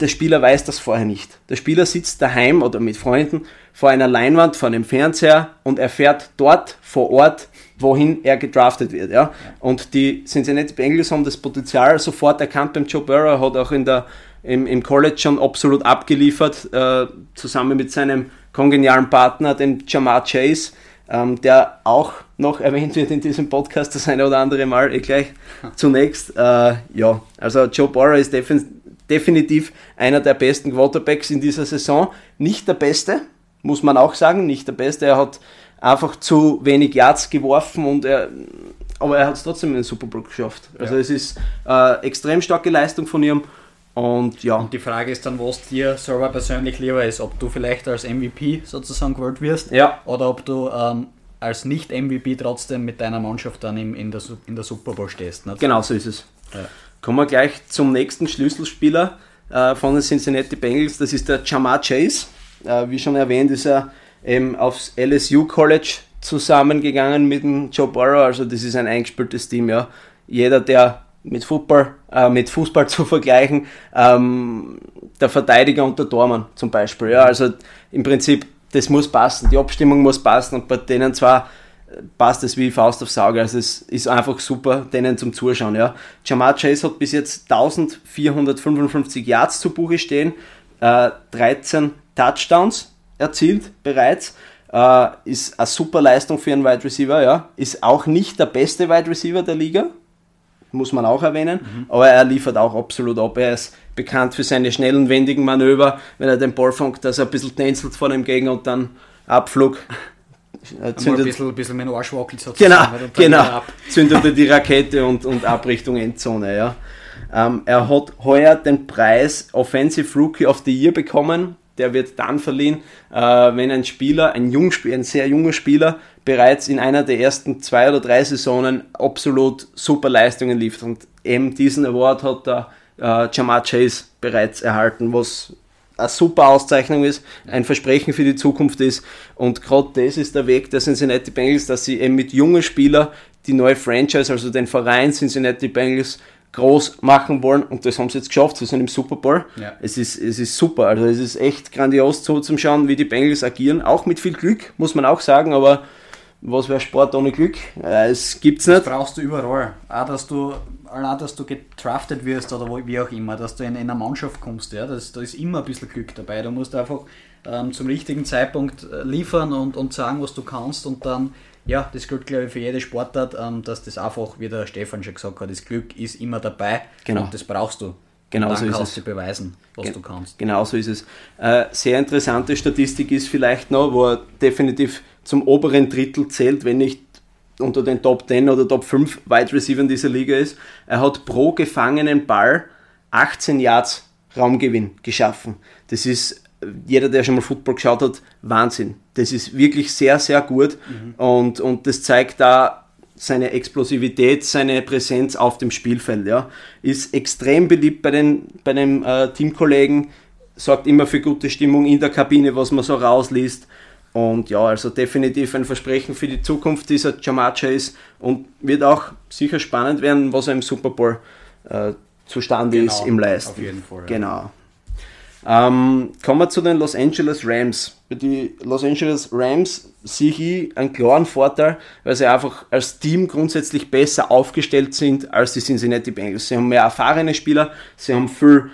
Speaker 2: der Spieler weiß das vorher nicht. Der Spieler sitzt daheim oder mit Freunden vor einer Leinwand, vor einem Fernseher und erfährt dort vor Ort, wohin er gedraftet wird. Ja? Und die Cincinnati Bengals haben das Potenzial sofort erkannt beim Joe Burrow, hat auch in der, im, im College schon absolut abgeliefert, äh, zusammen mit seinem kongenialen Partner, dem Jamar Chase, ähm, der auch noch erwähnt wird in diesem Podcast das eine oder andere Mal. Eh gleich zunächst. Äh, ja, also Joe Burrow ist definitiv definitiv einer der besten Quarterbacks in dieser Saison. Nicht der beste, muss man auch sagen, nicht der beste. Er hat einfach zu wenig Yards geworfen und er, aber er hat es trotzdem in den Super Bowl geschafft. Also ja. es ist äh, extrem starke Leistung von ihm. Und ja. Und
Speaker 1: die Frage ist dann, was dir selber persönlich lieber ist, ob du vielleicht als MVP sozusagen gewählt wirst
Speaker 2: ja.
Speaker 1: oder ob du ähm, als Nicht-MVP trotzdem mit deiner Mannschaft dann im, in, der, in der Super Bowl stehst.
Speaker 2: Nicht? Genau so ist es. Ja. Kommen wir gleich zum nächsten Schlüsselspieler äh, von den Cincinnati Bengals. Das ist der Jamar Chase. Äh, wie schon erwähnt, ist er ähm, aufs LSU College zusammengegangen mit dem Joe Burrow. Also das ist ein eingespieltes Team. Ja. Jeder, der mit Fußball, äh, mit Fußball zu vergleichen, ähm, der Verteidiger und der Tormann zum Beispiel. Ja. Also im Prinzip, das muss passen. Die Abstimmung muss passen und bei denen zwar passt es wie Faust aufs Auge. Also es ist einfach super, denen zum Zuschauen. Ja. Jamar Chase hat bis jetzt 1455 Yards zu Buche stehen, äh, 13 Touchdowns erzielt bereits. Äh, ist eine super Leistung für einen Wide Receiver, ja. Ist auch nicht der beste Wide Receiver der Liga. muss man auch erwähnen, mhm. aber er liefert auch absolut ab. Er ist bekannt für seine schnellen, wendigen Manöver, wenn er den Ball fängt, dass er ein bisschen tänzelt vor dem Gegner und dann Abflug.
Speaker 1: Zündet, ein bisschen, bisschen dem Arsch wackelt
Speaker 2: Genau, genau. Zündet die Rakete und, und Abrichtung Endzone, ja. Ähm, er hat heuer den Preis Offensive Rookie of the Year bekommen. Der wird dann verliehen, äh, wenn ein Spieler, ein, Jung, ein sehr junger Spieler, bereits in einer der ersten zwei oder drei Saisonen absolut super Leistungen liefert. Und eben diesen Award hat der äh, Jamar Chase bereits erhalten, was eine super Auszeichnung ist, ein Versprechen für die Zukunft ist. Und gerade das ist der Weg der Cincinnati Bengals, dass sie eben mit jungen Spielern die neue Franchise, also den Verein Cincinnati Bengals, groß machen wollen und das haben sie jetzt geschafft. Sie sind im Super Bowl. Ja. Es, ist, es ist super. Also es ist echt grandios so zum Schauen, wie die Bengals agieren. Auch mit viel Glück, muss man auch sagen, aber was wäre Sport ohne Glück? Äh, es gibt's nicht. Das
Speaker 1: brauchst du überall. Auch, dass du, allein, dass du getraftet wirst oder wie auch immer, dass du in, in eine Mannschaft kommst. Ja, das, da ist immer ein bisschen Glück dabei. Du musst einfach ähm, zum richtigen Zeitpunkt äh, liefern und, und sagen, was du kannst und dann ja, das gilt glaube ich für jede Sportart, ähm, dass das einfach, wie der Stefan schon gesagt hat, das Glück ist immer dabei
Speaker 2: genau.
Speaker 1: und das brauchst du.
Speaker 2: Genau
Speaker 1: so
Speaker 2: ist
Speaker 1: kannst
Speaker 2: es.
Speaker 1: du beweisen, was Gen du kannst.
Speaker 2: Genau so ist es. Äh, sehr interessante Statistik ist vielleicht noch, wo er definitiv zum oberen Drittel zählt, wenn nicht unter den Top 10 oder Top 5 Wide Receiver in dieser Liga ist. Er hat pro gefangenen Ball 18 Yards Raumgewinn geschaffen. Das ist jeder, der schon mal Football geschaut hat, Wahnsinn. Das ist wirklich sehr, sehr gut mhm. und, und das zeigt da seine Explosivität, seine Präsenz auf dem Spielfeld. Ja. Ist extrem beliebt bei den, bei den äh, Teamkollegen, sorgt immer für gute Stimmung in der Kabine, was man so rausliest. Und ja, also definitiv ein Versprechen für die Zukunft dieser Jamar Chase und wird auch sicher spannend werden, was er im Super Bowl äh, zustande genau, ist im Leisten.
Speaker 1: Auf jeden Fall. Ja.
Speaker 2: Genau. Ähm, kommen wir zu den Los Angeles Rams. Die Los Angeles Rams sehe ich einen klaren Vorteil, weil sie einfach als Team grundsätzlich besser aufgestellt sind als die Cincinnati Bengals. Sie haben mehr erfahrene Spieler, sie haben viel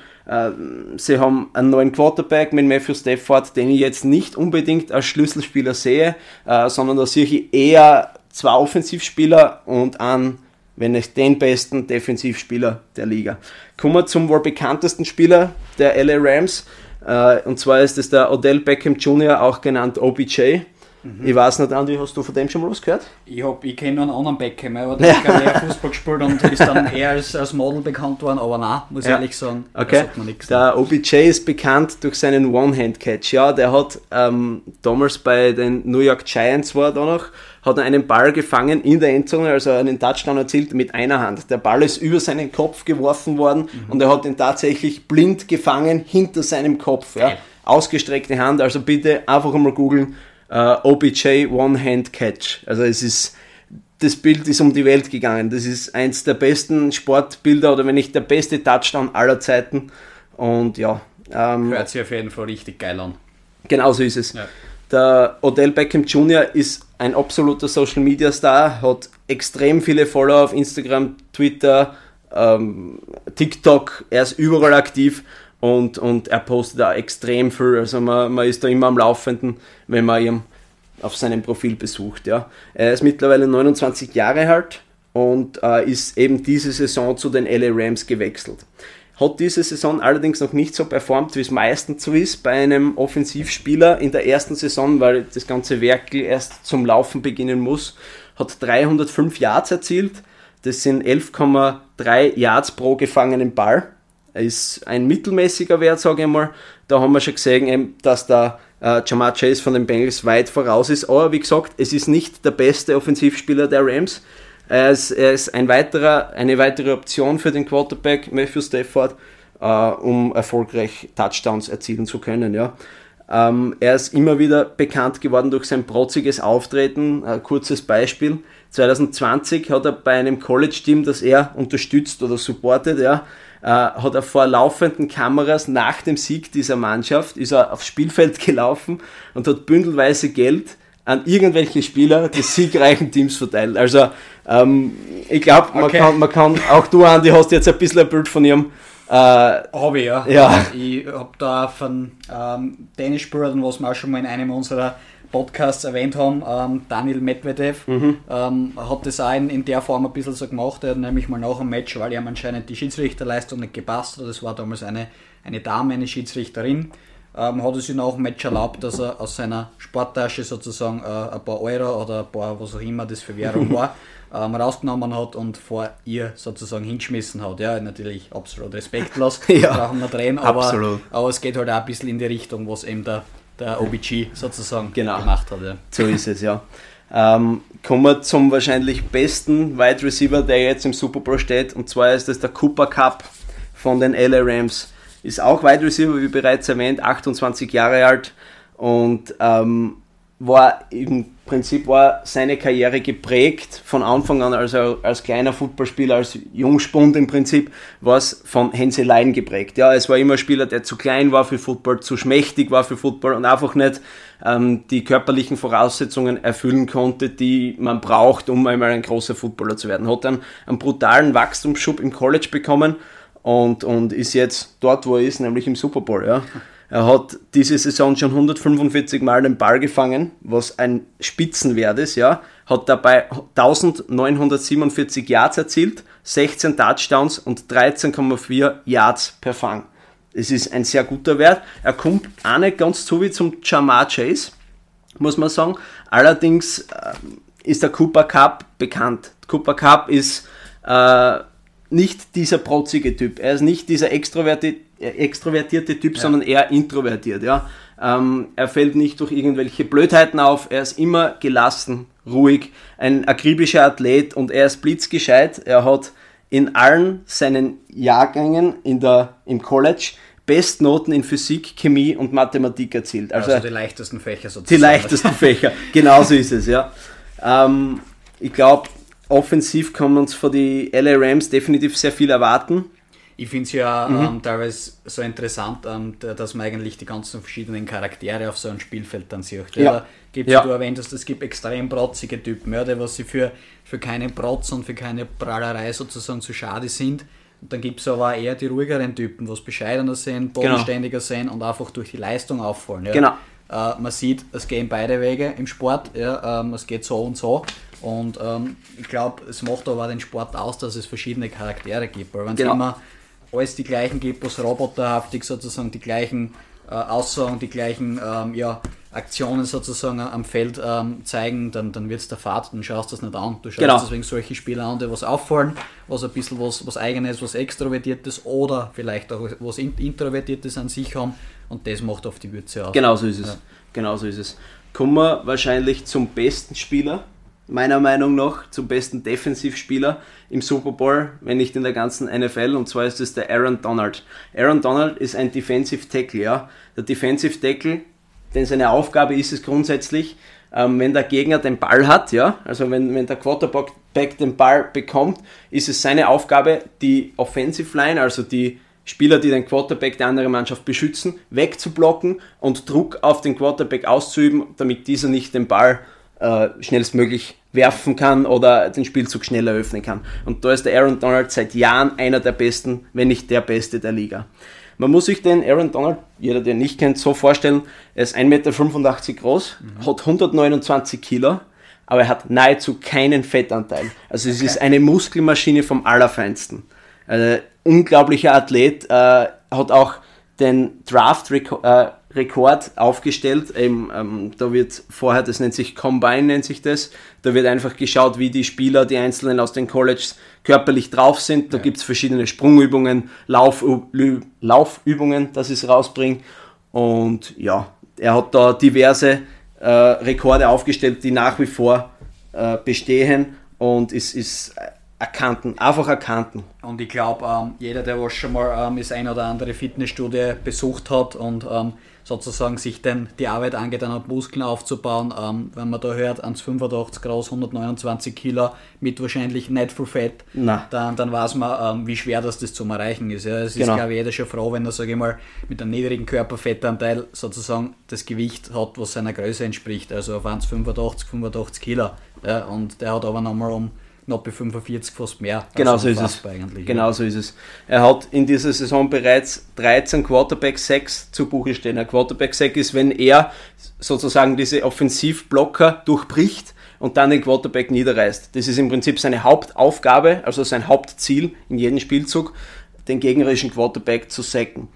Speaker 2: Sie haben einen neuen Quarterback mit Matthew Stafford, den ich jetzt nicht unbedingt als Schlüsselspieler sehe, äh, sondern da sehe ich eher zwei Offensivspieler und einen wenn nicht den besten Defensivspieler der Liga. Kommen wir zum wohl bekanntesten Spieler der LA Rams. Äh, und zwar ist es der Odell Beckham Jr., auch genannt OBJ. Mhm. Ich weiß nicht, Andi, hast du von dem schon mal was gehört?
Speaker 1: Ich, ich kenne einen anderen Beckham, aber der hat eher Fußball gespielt und ist dann eher als, als Model bekannt worden, aber nein, muss ich ja. ehrlich sagen,
Speaker 2: okay. Der OBJ ist bekannt durch seinen One-Hand-Catch. Ja, der hat ähm, damals bei den New York Giants war da noch, hat er einen Ball gefangen in der Endzone, also einen Touchdown erzielt mit einer Hand. Der Ball ist über seinen Kopf geworfen worden mhm. und er hat ihn tatsächlich blind gefangen hinter seinem Kopf. Ja. Ausgestreckte Hand, also bitte einfach einmal googeln, uh, OBJ One-Hand Catch. Also es ist, das Bild ist um die Welt gegangen. Das ist eins der besten Sportbilder oder wenn nicht der beste Touchdown aller Zeiten. Und ja.
Speaker 1: Ähm, Hört sich auf jeden Fall richtig geil an.
Speaker 2: Genau so ist es. Ja. Der Odell Beckham Jr. ist ein absoluter Social Media Star, hat extrem viele Follower auf Instagram, Twitter, ähm, TikTok, er ist überall aktiv und, und er postet da extrem viel. Also man, man ist da immer am Laufenden, wenn man ihn auf seinem Profil besucht. Ja. Er ist mittlerweile 29 Jahre alt und äh, ist eben diese Saison zu den LA Rams gewechselt. Hat diese Saison allerdings noch nicht so performt, wie es meistens so ist bei einem Offensivspieler in der ersten Saison, weil das ganze Werk erst zum Laufen beginnen muss. Hat 305 Yards erzielt. Das sind 11,3 Yards pro gefangenen Ball. Ist ein mittelmäßiger Wert, sage ich mal. Da haben wir schon gesehen, dass der äh, Jamar Chase von den Bengals weit voraus ist. Aber wie gesagt, es ist nicht der beste Offensivspieler der Rams. Er ist, er ist ein weiterer, eine weitere Option für den Quarterback Matthew Stafford, äh, um erfolgreich Touchdowns erzielen zu können. Ja. Ähm, er ist immer wieder bekannt geworden durch sein protziges Auftreten. Ein kurzes Beispiel. 2020 hat er bei einem College-Team, das er unterstützt oder supportet, ja, äh, hat er vor laufenden Kameras nach dem Sieg dieser Mannschaft, ist er aufs Spielfeld gelaufen und hat bündelweise Geld an irgendwelche Spieler des siegreichen Teams verteilt. Also ähm, ich glaube, man, okay. kann, man kann, auch du Andi, hast jetzt ein bisschen ein Bild von ihrem
Speaker 1: äh, habe ich, ja. ja. Ich habe da von ähm, Tennisspielern, was wir auch schon mal in einem unserer Podcasts erwähnt haben, ähm, Daniel Medvedev mhm. ähm, hat das auch in, in, der Form ein bisschen so gemacht. Er hat nämlich mal nach dem Match, weil ihm anscheinend die Schiedsrichterleistung nicht gepasst hat, das war damals eine, eine Dame, eine Schiedsrichterin, ähm, hat er sich nach dem Match erlaubt, dass er aus seiner Sporttasche sozusagen äh, ein paar Euro oder ein paar, was auch immer das für Währung war, ähm, rausgenommen hat und vor ihr sozusagen hingeschmissen hat. Ja, natürlich absolut respektlos, ja, brauchen wir drehen, aber, absolut. aber es geht halt auch ein bisschen in die Richtung, was eben der, der OBG sozusagen genau. gemacht hat. Ja.
Speaker 2: So ist es, ja. Ähm, kommen wir zum wahrscheinlich besten Wide Receiver, der jetzt im Super Bowl steht, und zwar ist das der Cooper Cup von den LA Rams. Ist auch Wide Receiver, wie bereits erwähnt, 28 Jahre alt und ähm, war im Prinzip war seine Karriere geprägt von Anfang an, also als kleiner Footballspieler, als Jungspund im Prinzip, war es von Hänseleien geprägt. Ja, es war immer ein Spieler, der zu klein war für Football, zu schmächtig war für Football und einfach nicht ähm, die körperlichen Voraussetzungen erfüllen konnte, die man braucht, um einmal ein großer Footballer zu werden. Hat dann einen brutalen Wachstumsschub im College bekommen und, und ist jetzt dort, wo er ist, nämlich im Super Bowl. Ja. Er hat diese Saison schon 145 Mal den Ball gefangen, was ein Spitzenwert ist, ja. Hat dabei 1947 Yards erzielt, 16 Touchdowns und 13,4 Yards per Fang. Es ist ein sehr guter Wert. Er kommt auch nicht ganz so wie zum Jamar Chase, muss man sagen. Allerdings äh, ist der Cooper Cup bekannt. Cooper Cup ist äh, nicht dieser protzige Typ. Er ist nicht dieser extrovertierte, extrovertierte Typ, ja. sondern eher introvertiert. Ja? Ähm, er fällt nicht durch irgendwelche Blödheiten auf. Er ist immer gelassen, ruhig, ein akribischer Athlet und er ist blitzgescheit. Er hat in allen seinen Jahrgängen in der, im College Bestnoten in Physik, Chemie und Mathematik erzielt.
Speaker 1: Also, also die leichtesten Fächer sozusagen.
Speaker 2: Die leichtesten Fächer, genauso ist es, ja. Ähm, ich glaube, offensiv kann man uns von die LA Rams definitiv sehr viel erwarten.
Speaker 1: Ich finde es ja mhm. ähm, teilweise so interessant, ähm, dass man eigentlich die ganzen verschiedenen Charaktere auf so einem Spielfeld dann sieht. Ja. Da gibt ja. du erwähnt hast, es gibt extrem protzige Typen, ja, die was sie für, für keinen Protz und für keine Prallerei sozusagen zu schade sind. Und dann gibt es aber eher die ruhigeren Typen, was bescheidener sind, genau. bodenständiger genau. sind und einfach durch die Leistung auffallen. Ja. Genau. Äh, man sieht, es gehen beide Wege im Sport, ja, ähm, es geht so und so. Und ähm, ich glaube, es macht aber den Sport aus, dass es verschiedene Charaktere gibt. Weil wenn es genau. immer alles die gleichen gibt, was roboterhaftig sozusagen die gleichen äh, Aussagen, die gleichen ähm, ja, Aktionen sozusagen am Feld ähm, zeigen, dann, dann wird es der Fahrt, dann schaust du das nicht an. Du schaust genau. deswegen solche Spieler an, die was auffallen, was ein bisschen was, was eigenes, was extrovertiertes oder vielleicht auch was introvertiertes an sich haben und das macht auf die Würze aus.
Speaker 2: Genau so ist es. Ja. Genau so ist es. Kommen wir wahrscheinlich zum besten Spieler meiner Meinung nach zum besten Defensivspieler im Super Bowl, wenn nicht in der ganzen NFL, und zwar ist es der Aaron Donald. Aaron Donald ist ein Defensive Tackle, ja. Der Defensive Tackle, denn seine Aufgabe ist es grundsätzlich, ähm, wenn der Gegner den Ball hat, ja, also wenn, wenn der Quarterback den Ball bekommt, ist es seine Aufgabe, die Offensive Line, also die Spieler, die den Quarterback der anderen Mannschaft beschützen, wegzublocken und Druck auf den Quarterback auszuüben, damit dieser nicht den Ball äh, schnellstmöglich werfen kann oder den Spielzug schnell eröffnen kann. Und da ist der Aaron Donald seit Jahren einer der besten, wenn nicht der beste der Liga. Man muss sich den Aaron Donald, jeder der ihn nicht kennt, so vorstellen, er ist 1,85 Meter groß, mhm. hat 129 Kilo, aber er hat nahezu keinen Fettanteil. Also es okay. ist eine Muskelmaschine vom Allerfeinsten. Also, unglaublicher Athlet, äh, hat auch den Draft-Rekord äh, Rekord aufgestellt. Eben, ähm, da wird vorher, das nennt sich Combine, nennt sich das. Da wird einfach geschaut, wie die Spieler, die Einzelnen aus den Colleges körperlich drauf sind. Da ja. gibt es verschiedene Sprungübungen, Lauf, Laufübungen, dass ich es rausbringe. Und ja, er hat da diverse äh, Rekorde aufgestellt, die nach wie vor äh, bestehen und ist, ist erkannten, einfach erkannten.
Speaker 1: Und ich glaube, ähm, jeder, der was schon mal ähm, das ein oder andere Fitnessstudio besucht hat und ähm, sozusagen sich denn die Arbeit angetan hat, Muskeln aufzubauen. Ähm, wenn man da hört, 1,85 groß, 129 Kilo mit wahrscheinlich nicht viel Fett, dann, dann weiß man, ähm, wie schwer das, das zum Erreichen ist. Ja. Es genau. ist, glaube ich, jeder schon froh, wenn er, sage ich mal, mit einem niedrigen Körperfettanteil sozusagen das Gewicht hat, was seiner Größe entspricht. Also auf 1,85, 85 Kilo. Ja. Und der hat aber nochmal um knappe 45 fast mehr.
Speaker 2: Genau also so ist es. Genau so ist es. Er hat in dieser Saison bereits 13 Quarterback 6 zu Buche stehen. Ein Quarterback 6 ist, wenn er sozusagen diese Offensivblocker durchbricht und dann den Quarterback niederreißt. Das ist im Prinzip seine Hauptaufgabe, also sein Hauptziel in jedem Spielzug, den gegnerischen Quarterback zu sacken.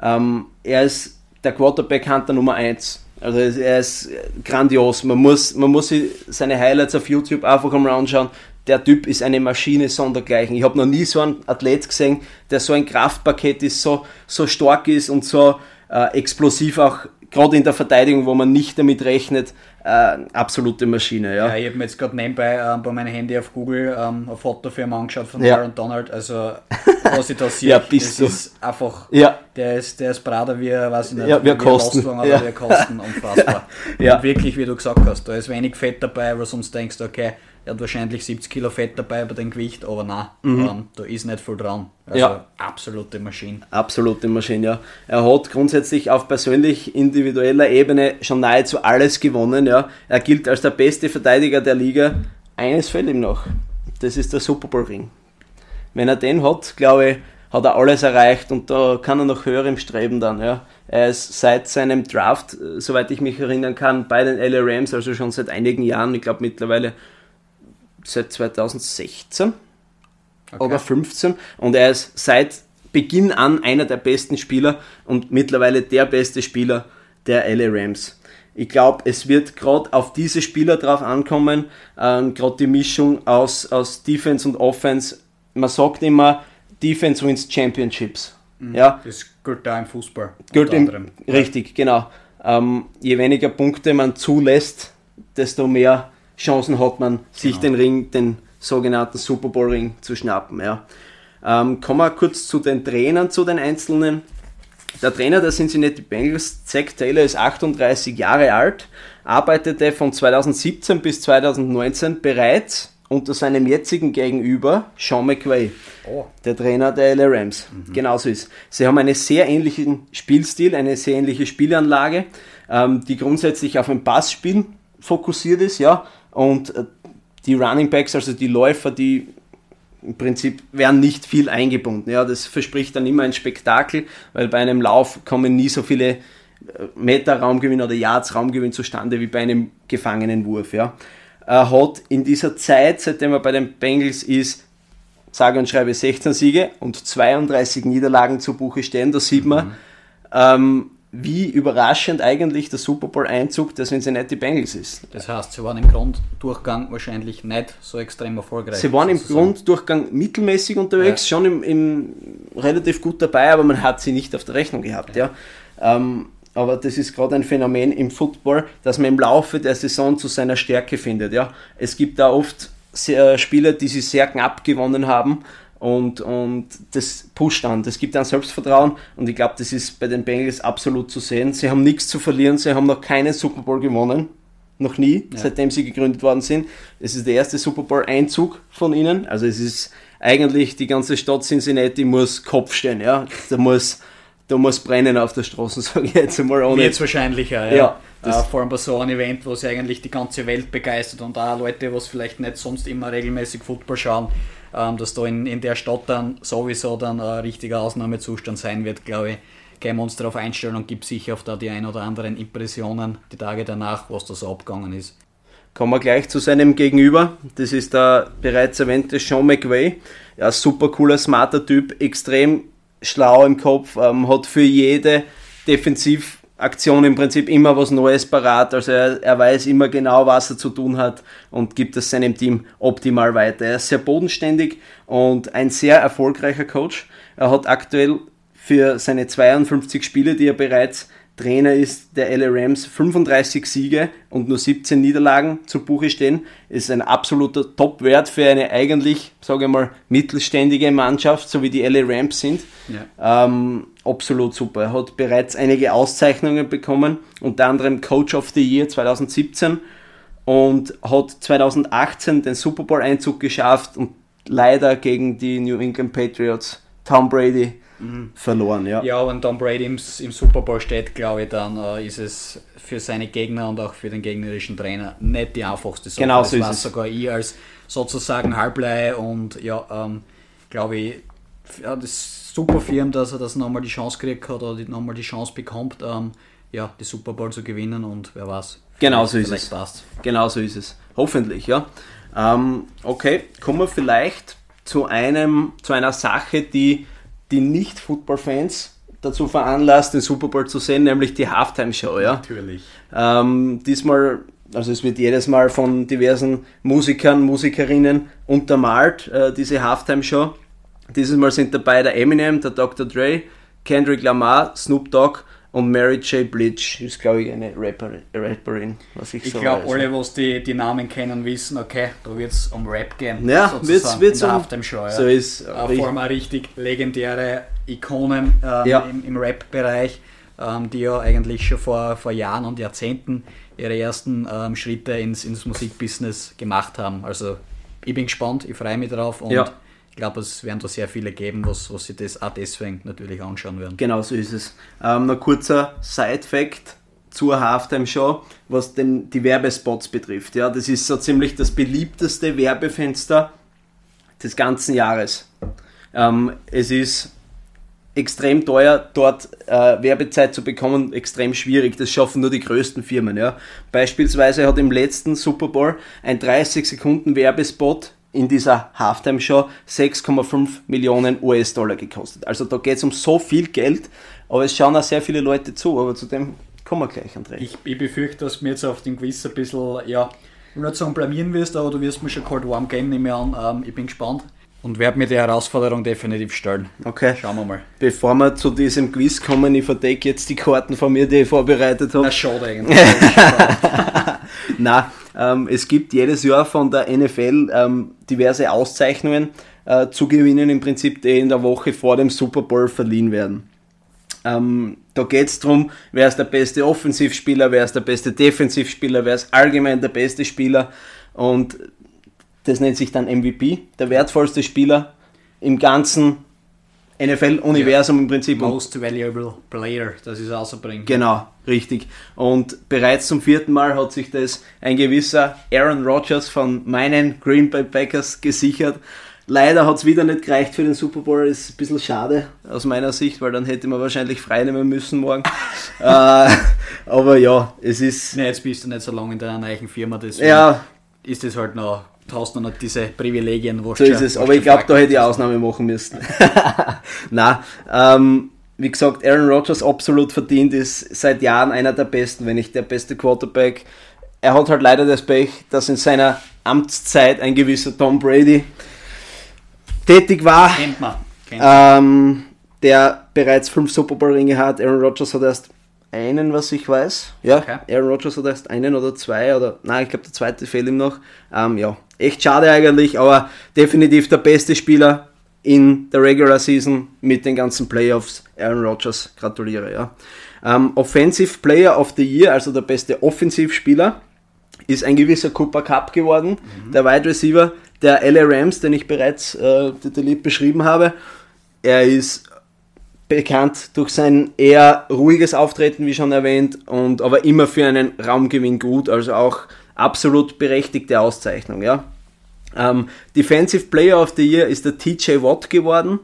Speaker 2: Ähm, er ist der Quarterback Hunter Nummer 1. Also er ist grandios. Man muss, man muss sich seine Highlights auf YouTube einfach mal anschauen. Der Typ ist eine Maschine sondergleichen. Ich habe noch nie so einen Athlet gesehen, der so ein Kraftpaket ist, so, so stark ist und so äh, explosiv auch gerade in der Verteidigung, wo man nicht damit rechnet, äh, absolute Maschine. Ja,
Speaker 1: ja ich habe mir jetzt gerade nebenbei äh, bei meinem Handy auf Google ähm, ein Foto für ihn angeschaut von ja. Aaron Donald. Also, was ich da sehe,
Speaker 2: ja, das
Speaker 1: du. ist einfach,
Speaker 2: ja.
Speaker 1: der ist, der ist Brader wie, weiß ich nicht,
Speaker 2: ja, wie Kosten.
Speaker 1: Lastwagen, aber ja. wie Kosten, unfassbar. ja. Und wirklich, wie du gesagt hast, da ist wenig Fett dabei, wo du sonst denkst, okay, er hat wahrscheinlich 70 Kilo Fett dabei bei dem Gewicht, aber nein, mhm. ähm, da ist nicht viel dran. Also ja. absolute Maschine.
Speaker 2: Absolute Maschine, ja. Er hat grundsätzlich auf persönlich individueller Ebene schon nahezu alles gewonnen. Ja. Er gilt als der beste Verteidiger der Liga. Eines fehlt ihm noch. Das ist der Super Bowl Ring. Wenn er den hat, glaube ich, hat er alles erreicht und da kann er noch höher im Streben dann. Ja. Er ist seit seinem Draft, äh, soweit ich mich erinnern kann, bei den LA Rams, also schon seit einigen Jahren, ich glaube mittlerweile seit 2016 okay. oder 15 und er ist seit Beginn an einer der besten Spieler und mittlerweile der beste Spieler der LA Rams. Ich glaube, es wird gerade auf diese Spieler drauf ankommen, ähm, gerade die Mischung aus, aus Defense und Offense. Man sagt immer, Defense wins Championships.
Speaker 1: Mhm. Ja? Das gilt da im Fußball.
Speaker 2: Gilt im, richtig, genau. Ähm, je weniger Punkte man zulässt, desto mehr Chancen hat man, sich genau. den Ring, den sogenannten Super Bowl Ring zu schnappen. Ja. Ähm, kommen wir kurz zu den Trainern, zu den einzelnen. Der Trainer der Cincinnati Bengals, Zack Taylor, ist 38 Jahre alt, arbeitete von 2017 bis 2019 bereits unter seinem jetzigen Gegenüber, Sean McVay, oh. der Trainer der LA Rams. Mhm. Genauso ist. Sie haben einen sehr ähnlichen Spielstil, eine sehr ähnliche Spielanlage, ähm, die grundsätzlich auf ein Passspiel fokussiert ist, ja, und äh, die Running Backs, also die Läufer, die im Prinzip werden nicht viel eingebunden. Ja, das verspricht dann immer ein Spektakel, weil bei einem Lauf kommen nie so viele äh, Meter Raumgewinn oder Yards Raumgewinn zustande wie bei einem gefangenen Wurf. Ja. Er hat in dieser Zeit, seitdem er bei den Bengals ist, sage und schreibe 16 Siege und 32 Niederlagen zu Buche stehen. Da sieht man, mhm. ähm, wie überraschend eigentlich der Super Bowl-Einzug der Cincinnati Bengals ist.
Speaker 1: Das heißt, sie waren im Grunddurchgang wahrscheinlich nicht so extrem erfolgreich.
Speaker 2: Sie waren im Grunddurchgang mittelmäßig unterwegs, ja. schon im, im, relativ gut dabei, aber man hat sie nicht auf der Rechnung gehabt. Ja. ja. Ähm, aber das ist gerade ein Phänomen im Football, dass man im Laufe der Saison zu seiner Stärke findet. Ja. Es gibt da oft sehr, Spieler, die sie sehr knapp gewonnen haben und, und das pusht an. Das gibt dann Selbstvertrauen und ich glaube, das ist bei den Bengals absolut zu sehen. Sie haben nichts zu verlieren, sie haben noch keinen Super Bowl gewonnen. Noch nie, ja. seitdem sie gegründet worden sind. Es ist der erste Super Bowl-Einzug von ihnen. Also es ist eigentlich die ganze Stadt Cincinnati muss Kopf stehen, ja. Da muss, da muss brennen auf der Straße, sage ich jetzt einmal.
Speaker 1: Ohne. Jetzt wahrscheinlich, ja. ja. ja uh, vor allem bei so einem Event, wo sie eigentlich die ganze Welt begeistert und auch Leute, was vielleicht nicht sonst immer regelmäßig Football schauen, ähm, dass da in, in der Stadt dann sowieso dann ein richtiger Ausnahmezustand sein wird, glaube ich. Gehen wir uns darauf einstellen und gibt sicher auf da die ein oder anderen Impressionen die Tage danach, was da so abgegangen ist.
Speaker 2: Kommen wir gleich zu seinem Gegenüber. Das ist der bereits erwähnte Sean McVay. Ja, super cooler, smarter Typ, extrem schlau im Kopf, ähm, hat für jede Defensiv Aktion im Prinzip immer was Neues parat. Also er, er, weiß immer genau, was er zu tun hat und gibt es seinem Team optimal weiter. Er ist sehr bodenständig und ein sehr erfolgreicher Coach. Er hat aktuell für seine 52 Spiele, die er bereits Trainer ist der LA Rams, 35 Siege und nur 17 Niederlagen zu Buche stehen. Ist ein absoluter Top-Wert für eine eigentlich, sage ich mal, mittelständige Mannschaft, so wie die LA Rams sind. Ja. Ähm, absolut super. Er hat bereits einige Auszeichnungen bekommen, unter anderem Coach of the Year 2017 und hat 2018 den Super Bowl-Einzug geschafft und leider gegen die New England Patriots Tom Brady mhm. verloren. Ja,
Speaker 1: ja wenn Tom Brady im, im Super Bowl steht, glaube ich, dann äh, ist es für seine Gegner und auch für den gegnerischen Trainer nicht die einfachste
Speaker 2: Sache. Genau so
Speaker 1: das ist es. sogar ich als sozusagen Halblei und ja, ähm, glaube ich, ja, das ist super für ihn, dass er das nochmal die Chance gekriegt hat oder nochmal die Chance bekommt, ähm, ja, die Super Bowl zu gewinnen und wer weiß.
Speaker 2: Genau so ist es. Passt. Genau so ist es. Hoffentlich, ja. Ähm, okay, kommen wir vielleicht zu einem, zu einer Sache, die die Nicht-Football-Fans dazu veranlasst, den Super Bowl zu sehen, nämlich die Halftime-Show. Ja?
Speaker 1: Natürlich.
Speaker 2: Ähm, diesmal, also es wird jedes Mal von diversen Musikern, Musikerinnen untermalt, äh, diese Halftime-Show. Dieses Mal sind dabei der Eminem, der Dr. Dre, Kendrick Lamar, Snoop Dogg und Mary J. Blige ist, glaube ich, eine Rapperin, Rapperin
Speaker 1: was ich, ich so glaube, alle, was die, die Namen kennen, wissen, okay, da wird es um Rap gehen.
Speaker 2: Ja, wird es um
Speaker 1: Halftime-Show. Ja. So ist äh, Vor allem auch richtig legendäre Ikonen ähm, ja. im, im Rap-Bereich, ähm, die ja eigentlich schon vor, vor Jahren und Jahrzehnten ihre ersten ähm, Schritte ins, ins Musikbusiness gemacht haben. Also ich bin gespannt, ich freue mich drauf und ja ich glaube, es werden da sehr viele geben, was, was sie das auch deswegen natürlich anschauen werden.
Speaker 2: Genau so ist es. Ähm, noch kurzer Side-Fact zur Halftime-Show, was denn die Werbespots betrifft. Ja, das ist so ziemlich das beliebteste Werbefenster des ganzen Jahres. Ähm, es ist extrem teuer, dort äh, Werbezeit zu bekommen, extrem schwierig. Das schaffen nur die größten Firmen. Ja. Beispielsweise hat im letzten Super Bowl ein 30 Sekunden Werbespot in dieser Halftime-Show 6,5 Millionen US-Dollar gekostet. Also da geht es um so viel Geld, aber es schauen auch sehr viele Leute zu, aber zu dem kommen wir gleich, André.
Speaker 1: Ich, ich befürchte, dass mir jetzt auf den Quiz ein bisschen, ja, ich will nicht sagen blamieren wirst, aber du wirst mir schon Cold Warm geben, nehme ich an. Ähm, ich bin gespannt und werde mir die Herausforderung definitiv stellen.
Speaker 2: Okay.
Speaker 1: Schauen wir mal.
Speaker 2: Bevor wir zu diesem Quiz kommen, ich verdecke jetzt die Karten von mir, die ich vorbereitet habe.
Speaker 1: Na, schade eigentlich.
Speaker 2: Na, ähm, es gibt jedes Jahr von der NFL ähm, diverse Auszeichnungen äh, zu gewinnen, im Prinzip, die in der Woche vor dem Super Bowl verliehen werden. Ähm, da geht es darum, wer ist der beste Offensivspieler, wer ist der beste Defensivspieler, wer ist allgemein der beste Spieler. Und das nennt sich dann MVP, der wertvollste Spieler im ganzen NFL-Universum ja. im Prinzip.
Speaker 1: Most Valuable Player, das ist außerbringen.
Speaker 2: Genau, richtig. Und bereits zum vierten Mal hat sich das ein gewisser Aaron Rodgers von meinen Green Bay Packers gesichert. Leider hat es wieder nicht gereicht für den Super Bowl, ist ein bisschen schade aus meiner Sicht, weil dann hätte man wahrscheinlich frei nehmen müssen morgen. äh, aber ja, es ist.
Speaker 1: Nee, jetzt bist du nicht so lange in deiner neuen Firma, deswegen
Speaker 2: ja.
Speaker 1: ist es halt noch du hast noch nicht diese Privilegien.
Speaker 2: Wo so ist es, aber ich glaube, da hätte ich Ausnahme machen müssen. Na, ähm, wie gesagt, Aaron Rodgers absolut verdient, ist seit Jahren einer der besten, wenn nicht der beste Quarterback. Er hat halt leider das Pech, dass in seiner Amtszeit ein gewisser Tom Brady tätig war.
Speaker 1: Kennt man.
Speaker 2: Kennt man. Ähm, der bereits fünf Super Bowl Ringe hat. Aaron Rodgers hat erst einen, was ich weiß. Ja, okay. Aaron Rodgers hat erst einen oder zwei oder nein, ich glaube der zweite fehlt ihm noch. Ähm, ja, echt schade eigentlich, aber definitiv der beste Spieler in der Regular Season mit den ganzen Playoffs. Aaron Rodgers, gratuliere, ja. Ähm, Offensive Player of the Year, also der beste Offensivspieler, ist ein gewisser Cooper Cup geworden, mhm. der Wide Receiver der LA Rams, den ich bereits äh, detailliert beschrieben habe. Er ist bekannt durch sein eher ruhiges Auftreten, wie schon erwähnt, und aber immer für einen Raumgewinn gut, also auch absolut berechtigte Auszeichnung. Ja. Ähm, Defensive Player of the Year ist der TJ Watt geworden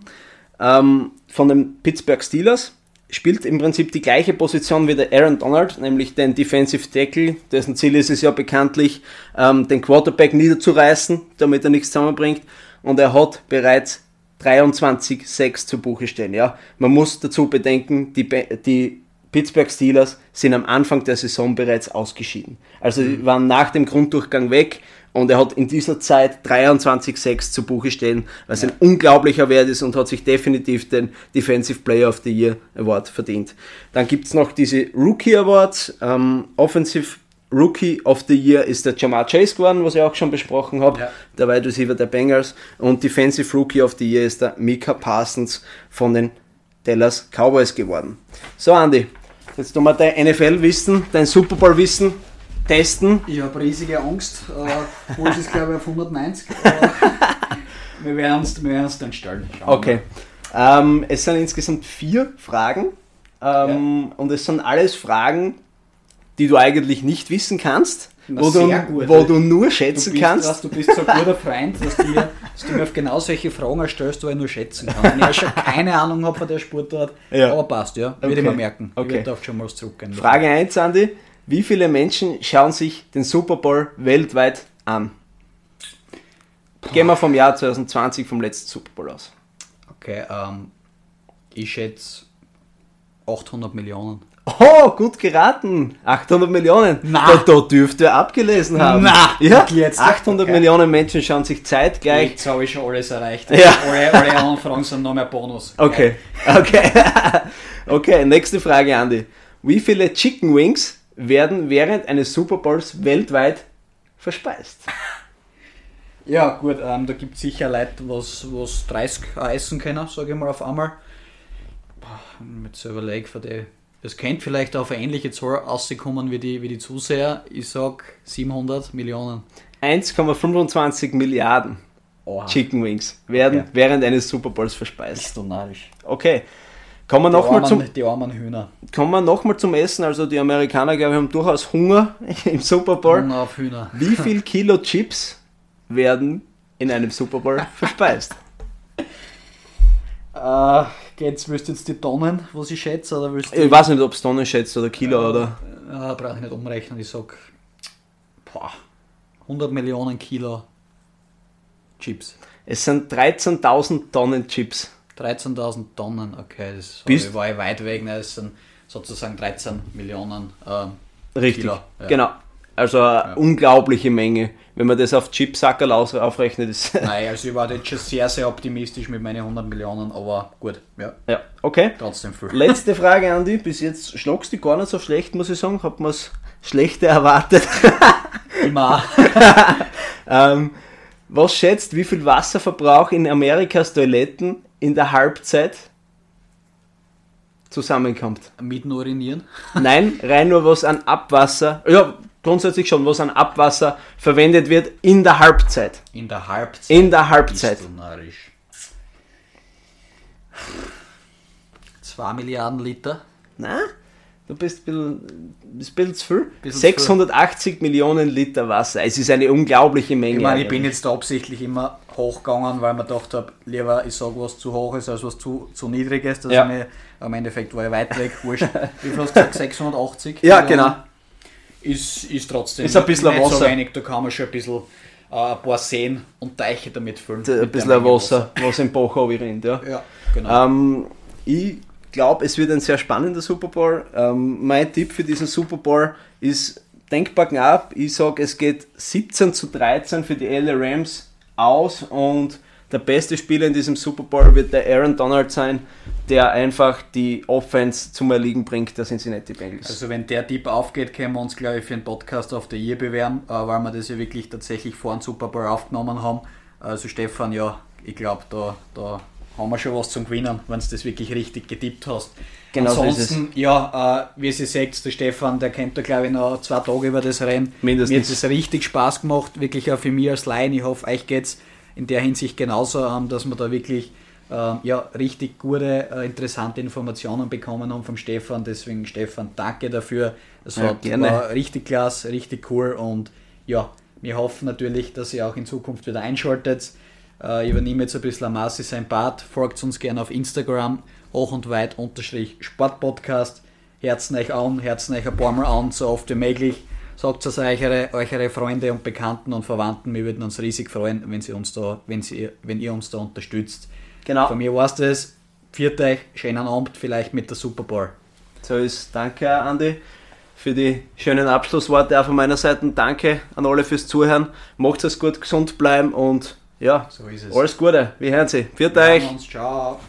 Speaker 2: ähm, von den Pittsburgh Steelers. Spielt im Prinzip die gleiche Position wie der Aaron Donald, nämlich den Defensive Tackle, dessen Ziel ist es ja bekanntlich, ähm, den Quarterback niederzureißen, damit er nichts zusammenbringt. Und er hat bereits 23-6 zu Buche stehen. Ja? Man muss dazu bedenken, die, die Pittsburgh Steelers sind am Anfang der Saison bereits ausgeschieden. Also mhm. waren nach dem Grunddurchgang weg und er hat in dieser Zeit 23-6 zu Buche stehen, was ja. ein unglaublicher Wert ist und hat sich definitiv den Defensive Player of the Year Award verdient. Dann gibt es noch diese Rookie Awards, ähm, Offensive Rookie of the Year ist der Jamar Chase geworden, was ich auch schon besprochen habe, ja. der Wide Receiver der Bengals. Und Defensive Rookie of the Year ist der Mika Parsons von den Dallas Cowboys geworden. So, Andy, jetzt tun wir dein NFL-Wissen, dein Super Bowl-Wissen testen.
Speaker 1: Ich habe riesige Angst. Äh, Puls ist, glaube ich, auf 190. wir werden es wir dann stellen.
Speaker 2: Schauen okay. Ähm, es sind insgesamt vier Fragen. Ähm, Und es sind alles Fragen, die du eigentlich nicht wissen kannst,
Speaker 1: Na,
Speaker 2: wo, du,
Speaker 1: gut.
Speaker 2: wo du nur
Speaker 1: Du
Speaker 2: schätzen
Speaker 1: bist,
Speaker 2: kannst.
Speaker 1: was, du bist so ein guter Freund, dass du, mir, dass du mir auf genau solche Fragen erstellst, wo ich nur schätzen kann. Wenn ich schon keine Ahnung habe von der Sportart,
Speaker 2: Ja.
Speaker 1: aber passt, ja. Würde
Speaker 2: Okay.
Speaker 1: ich mir merken.
Speaker 2: Okay.
Speaker 1: Ich auf schon mal zurückgehen.
Speaker 2: Frage 1, Andi. Wie viele Menschen schauen sich den Super Bowl weltweit an? Gehen wir vom Jahr 2020, vom letzten Super Bowl aus.
Speaker 1: Okay, ähm, ich schätze 800 Millionen.
Speaker 2: Oh, gut geraten. 800 Millionen.
Speaker 1: Na.
Speaker 2: Da, da dürfte er abgelesen haben.
Speaker 1: Na,
Speaker 2: ja,
Speaker 1: jetzt?
Speaker 2: 800
Speaker 1: Okay.
Speaker 2: Millionen Menschen schauen sich zeitgleich.
Speaker 1: Jetzt habe ich schon alles erreicht.
Speaker 2: Ja.
Speaker 1: Alle, alle anderen Fragen sind noch mehr Bonus.
Speaker 2: Okay, okay. okay, nächste Frage, Andi. Wie viele Chicken Wings werden während eines Super Bowls weltweit verspeist?
Speaker 1: Ja, gut, ähm, da gibt es sicher Leute, was, was 30 auch essen können, sage ich mal auf einmal. Boah, jetzt so überlege, von die, das könnte vielleicht auf eine ähnliche Zahl rauskommen wie die, wie die Zuseher. Ich sag 700 Millionen.
Speaker 2: 1,25 Milliarden
Speaker 1: Oha.
Speaker 2: Chicken Wings werden
Speaker 1: Okay.
Speaker 2: während eines Super Bowls verspeist.
Speaker 1: Bist du narrisch.
Speaker 2: Okay. Kommen wir
Speaker 1: Die
Speaker 2: nochmal zum,
Speaker 1: armen, die armen Hühner.
Speaker 2: kommen wir noch mal zum Essen. Also die Amerikaner, glaube ich, haben durchaus Hunger im Super Bowl.
Speaker 1: Hunger auf Hühner.
Speaker 2: Wie viel Kilo Chips werden in einem Super Bowl verspeist?
Speaker 1: Äh, jetzt willst du jetzt die Tonnen, was ich schätze, oder willst du...
Speaker 2: Ich weiß nicht, ob es Tonnen schätzt oder Kilo oder.
Speaker 1: Ja, brauche ich nicht umrechnen. Ich sag boah, 100 Millionen Kilo Chips.
Speaker 2: Es sind 13.000 Tonnen Chips.
Speaker 1: 13.000 Tonnen, okay, das
Speaker 2: Bist-
Speaker 1: war ich weit weg. Ne? Das sind sozusagen 13 Millionen ähm,
Speaker 2: Richtig.
Speaker 1: Kilo. Ja.
Speaker 2: Genau. Also eine unglaubliche Menge. Wenn man das auf Chipsackerl aufrechnet, ist.
Speaker 1: Nein, also ich war jetzt schon sehr, sehr optimistisch mit meinen 100 Millionen, aber gut, ja,
Speaker 2: ja, okay.
Speaker 1: trotzdem viel.
Speaker 2: Letzte Frage, Andi. Bis jetzt schlagst du gar nicht so schlecht, muss ich sagen. Hat man es schlechter erwartet.
Speaker 1: Immer.
Speaker 2: ähm, was schätzt, wie viel Wasserverbrauch in Amerikas Toiletten in der Halbzeit zusammenkommt?
Speaker 1: mit nur urinieren.
Speaker 2: Nein, rein nur was an Abwasser, ja, grundsätzlich schon, was an Abwasser verwendet wird in der Halbzeit.
Speaker 1: In der Halbzeit.
Speaker 2: In der Halbzeit.
Speaker 1: Bist du narrisch. 2 Milliarden Liter.
Speaker 2: Na, du bist ein bisschen, bisschen zu viel.
Speaker 1: Bisschen zu
Speaker 2: 680 Millionen Liter Wasser. Es ist eine unglaubliche Menge.
Speaker 1: Ich meine, ich bin jetzt da absichtlich immer hochgegangen, weil mir gedacht habe, lieber ich sage was zu hoch ist als was zu, zu niedrig ist. Dass
Speaker 2: Ja.
Speaker 1: ich mir, am Endeffekt war ich weit weg, wurscht. Wie viel hast du gesagt? 680?
Speaker 2: Ja,
Speaker 1: Millionen?
Speaker 2: genau.
Speaker 1: Ist, ist trotzdem
Speaker 2: Ist ein bisschen
Speaker 1: nicht so
Speaker 2: Wasser.
Speaker 1: wenig, da kann man schon ein bisschen äh, ein paar Seen und Teiche damit füllen.
Speaker 2: ein bisschen
Speaker 1: Menge
Speaker 2: Wasser, was im Bach rennt. Ja.
Speaker 1: Ja, genau.
Speaker 2: Ähm, ich glaube, es wird ein sehr spannender Super Bowl. Ähm, mein Tipp für diesen Super Bowl ist denkbar knapp. Ich sage, es geht 17 zu 13 für die LA Rams aus und der beste Spieler in diesem Super Bowl wird der Aaron Donald sein, der einfach die Offense zum Erliegen bringt, der Cincinnati Bengals.
Speaker 1: Also wenn der Tipp aufgeht, können wir uns glaube ich für einen Podcast auf der Year bewerben, äh, weil wir das ja wirklich tatsächlich vor dem Super Bowl aufgenommen haben. Also Stefan, ja, ich glaube, da, da haben wir schon was zum Gewinnen, wenn du das wirklich richtig getippt hast.
Speaker 2: Genau so ist
Speaker 1: Ansonsten, ja, äh, wie ihr seht, der Stefan, der kennt da glaube ich noch zwei Tage über das Rennen.
Speaker 2: Mindestens.
Speaker 1: Mir hat es richtig Spaß gemacht, wirklich auch für mich als Laien. Ich hoffe, euch geht es in der Hinsicht genauso, ähm, dass wir da wirklich ähm, ja, richtig gute, äh, interessante Informationen bekommen haben vom Stefan. Deswegen, Stefan, danke dafür. Es
Speaker 2: Ja,
Speaker 1: hat,
Speaker 2: gerne.
Speaker 1: war richtig klasse, richtig cool und ja, wir hoffen natürlich, dass ihr auch in Zukunft wieder einschaltet. Äh, ich übernehme jetzt ein bisschen Amasi sein Part. Folgt uns gerne auf Instagram, hoch und weit unterstrich Sportpodcast. Herzen euch an, herzen euch ein paar Mal an, so oft wie möglich. Sagt es euch eure, Freunde und Bekannten und Verwandten. Wir würden uns riesig freuen, wenn, sie uns da, wenn, sie, wenn ihr uns da unterstützt.
Speaker 2: Genau.
Speaker 1: Von mir war es das. Viert euch, schönen Abend, vielleicht mit der Super Bowl.
Speaker 2: So ist, danke Andi für die schönen Abschlussworte auch von meiner Seite. Danke an alle fürs Zuhören. Macht es gut, gesund bleiben und ja,
Speaker 1: So ist es.
Speaker 2: alles Gute. Wir hören Sie. Viert euch.
Speaker 1: Ciao.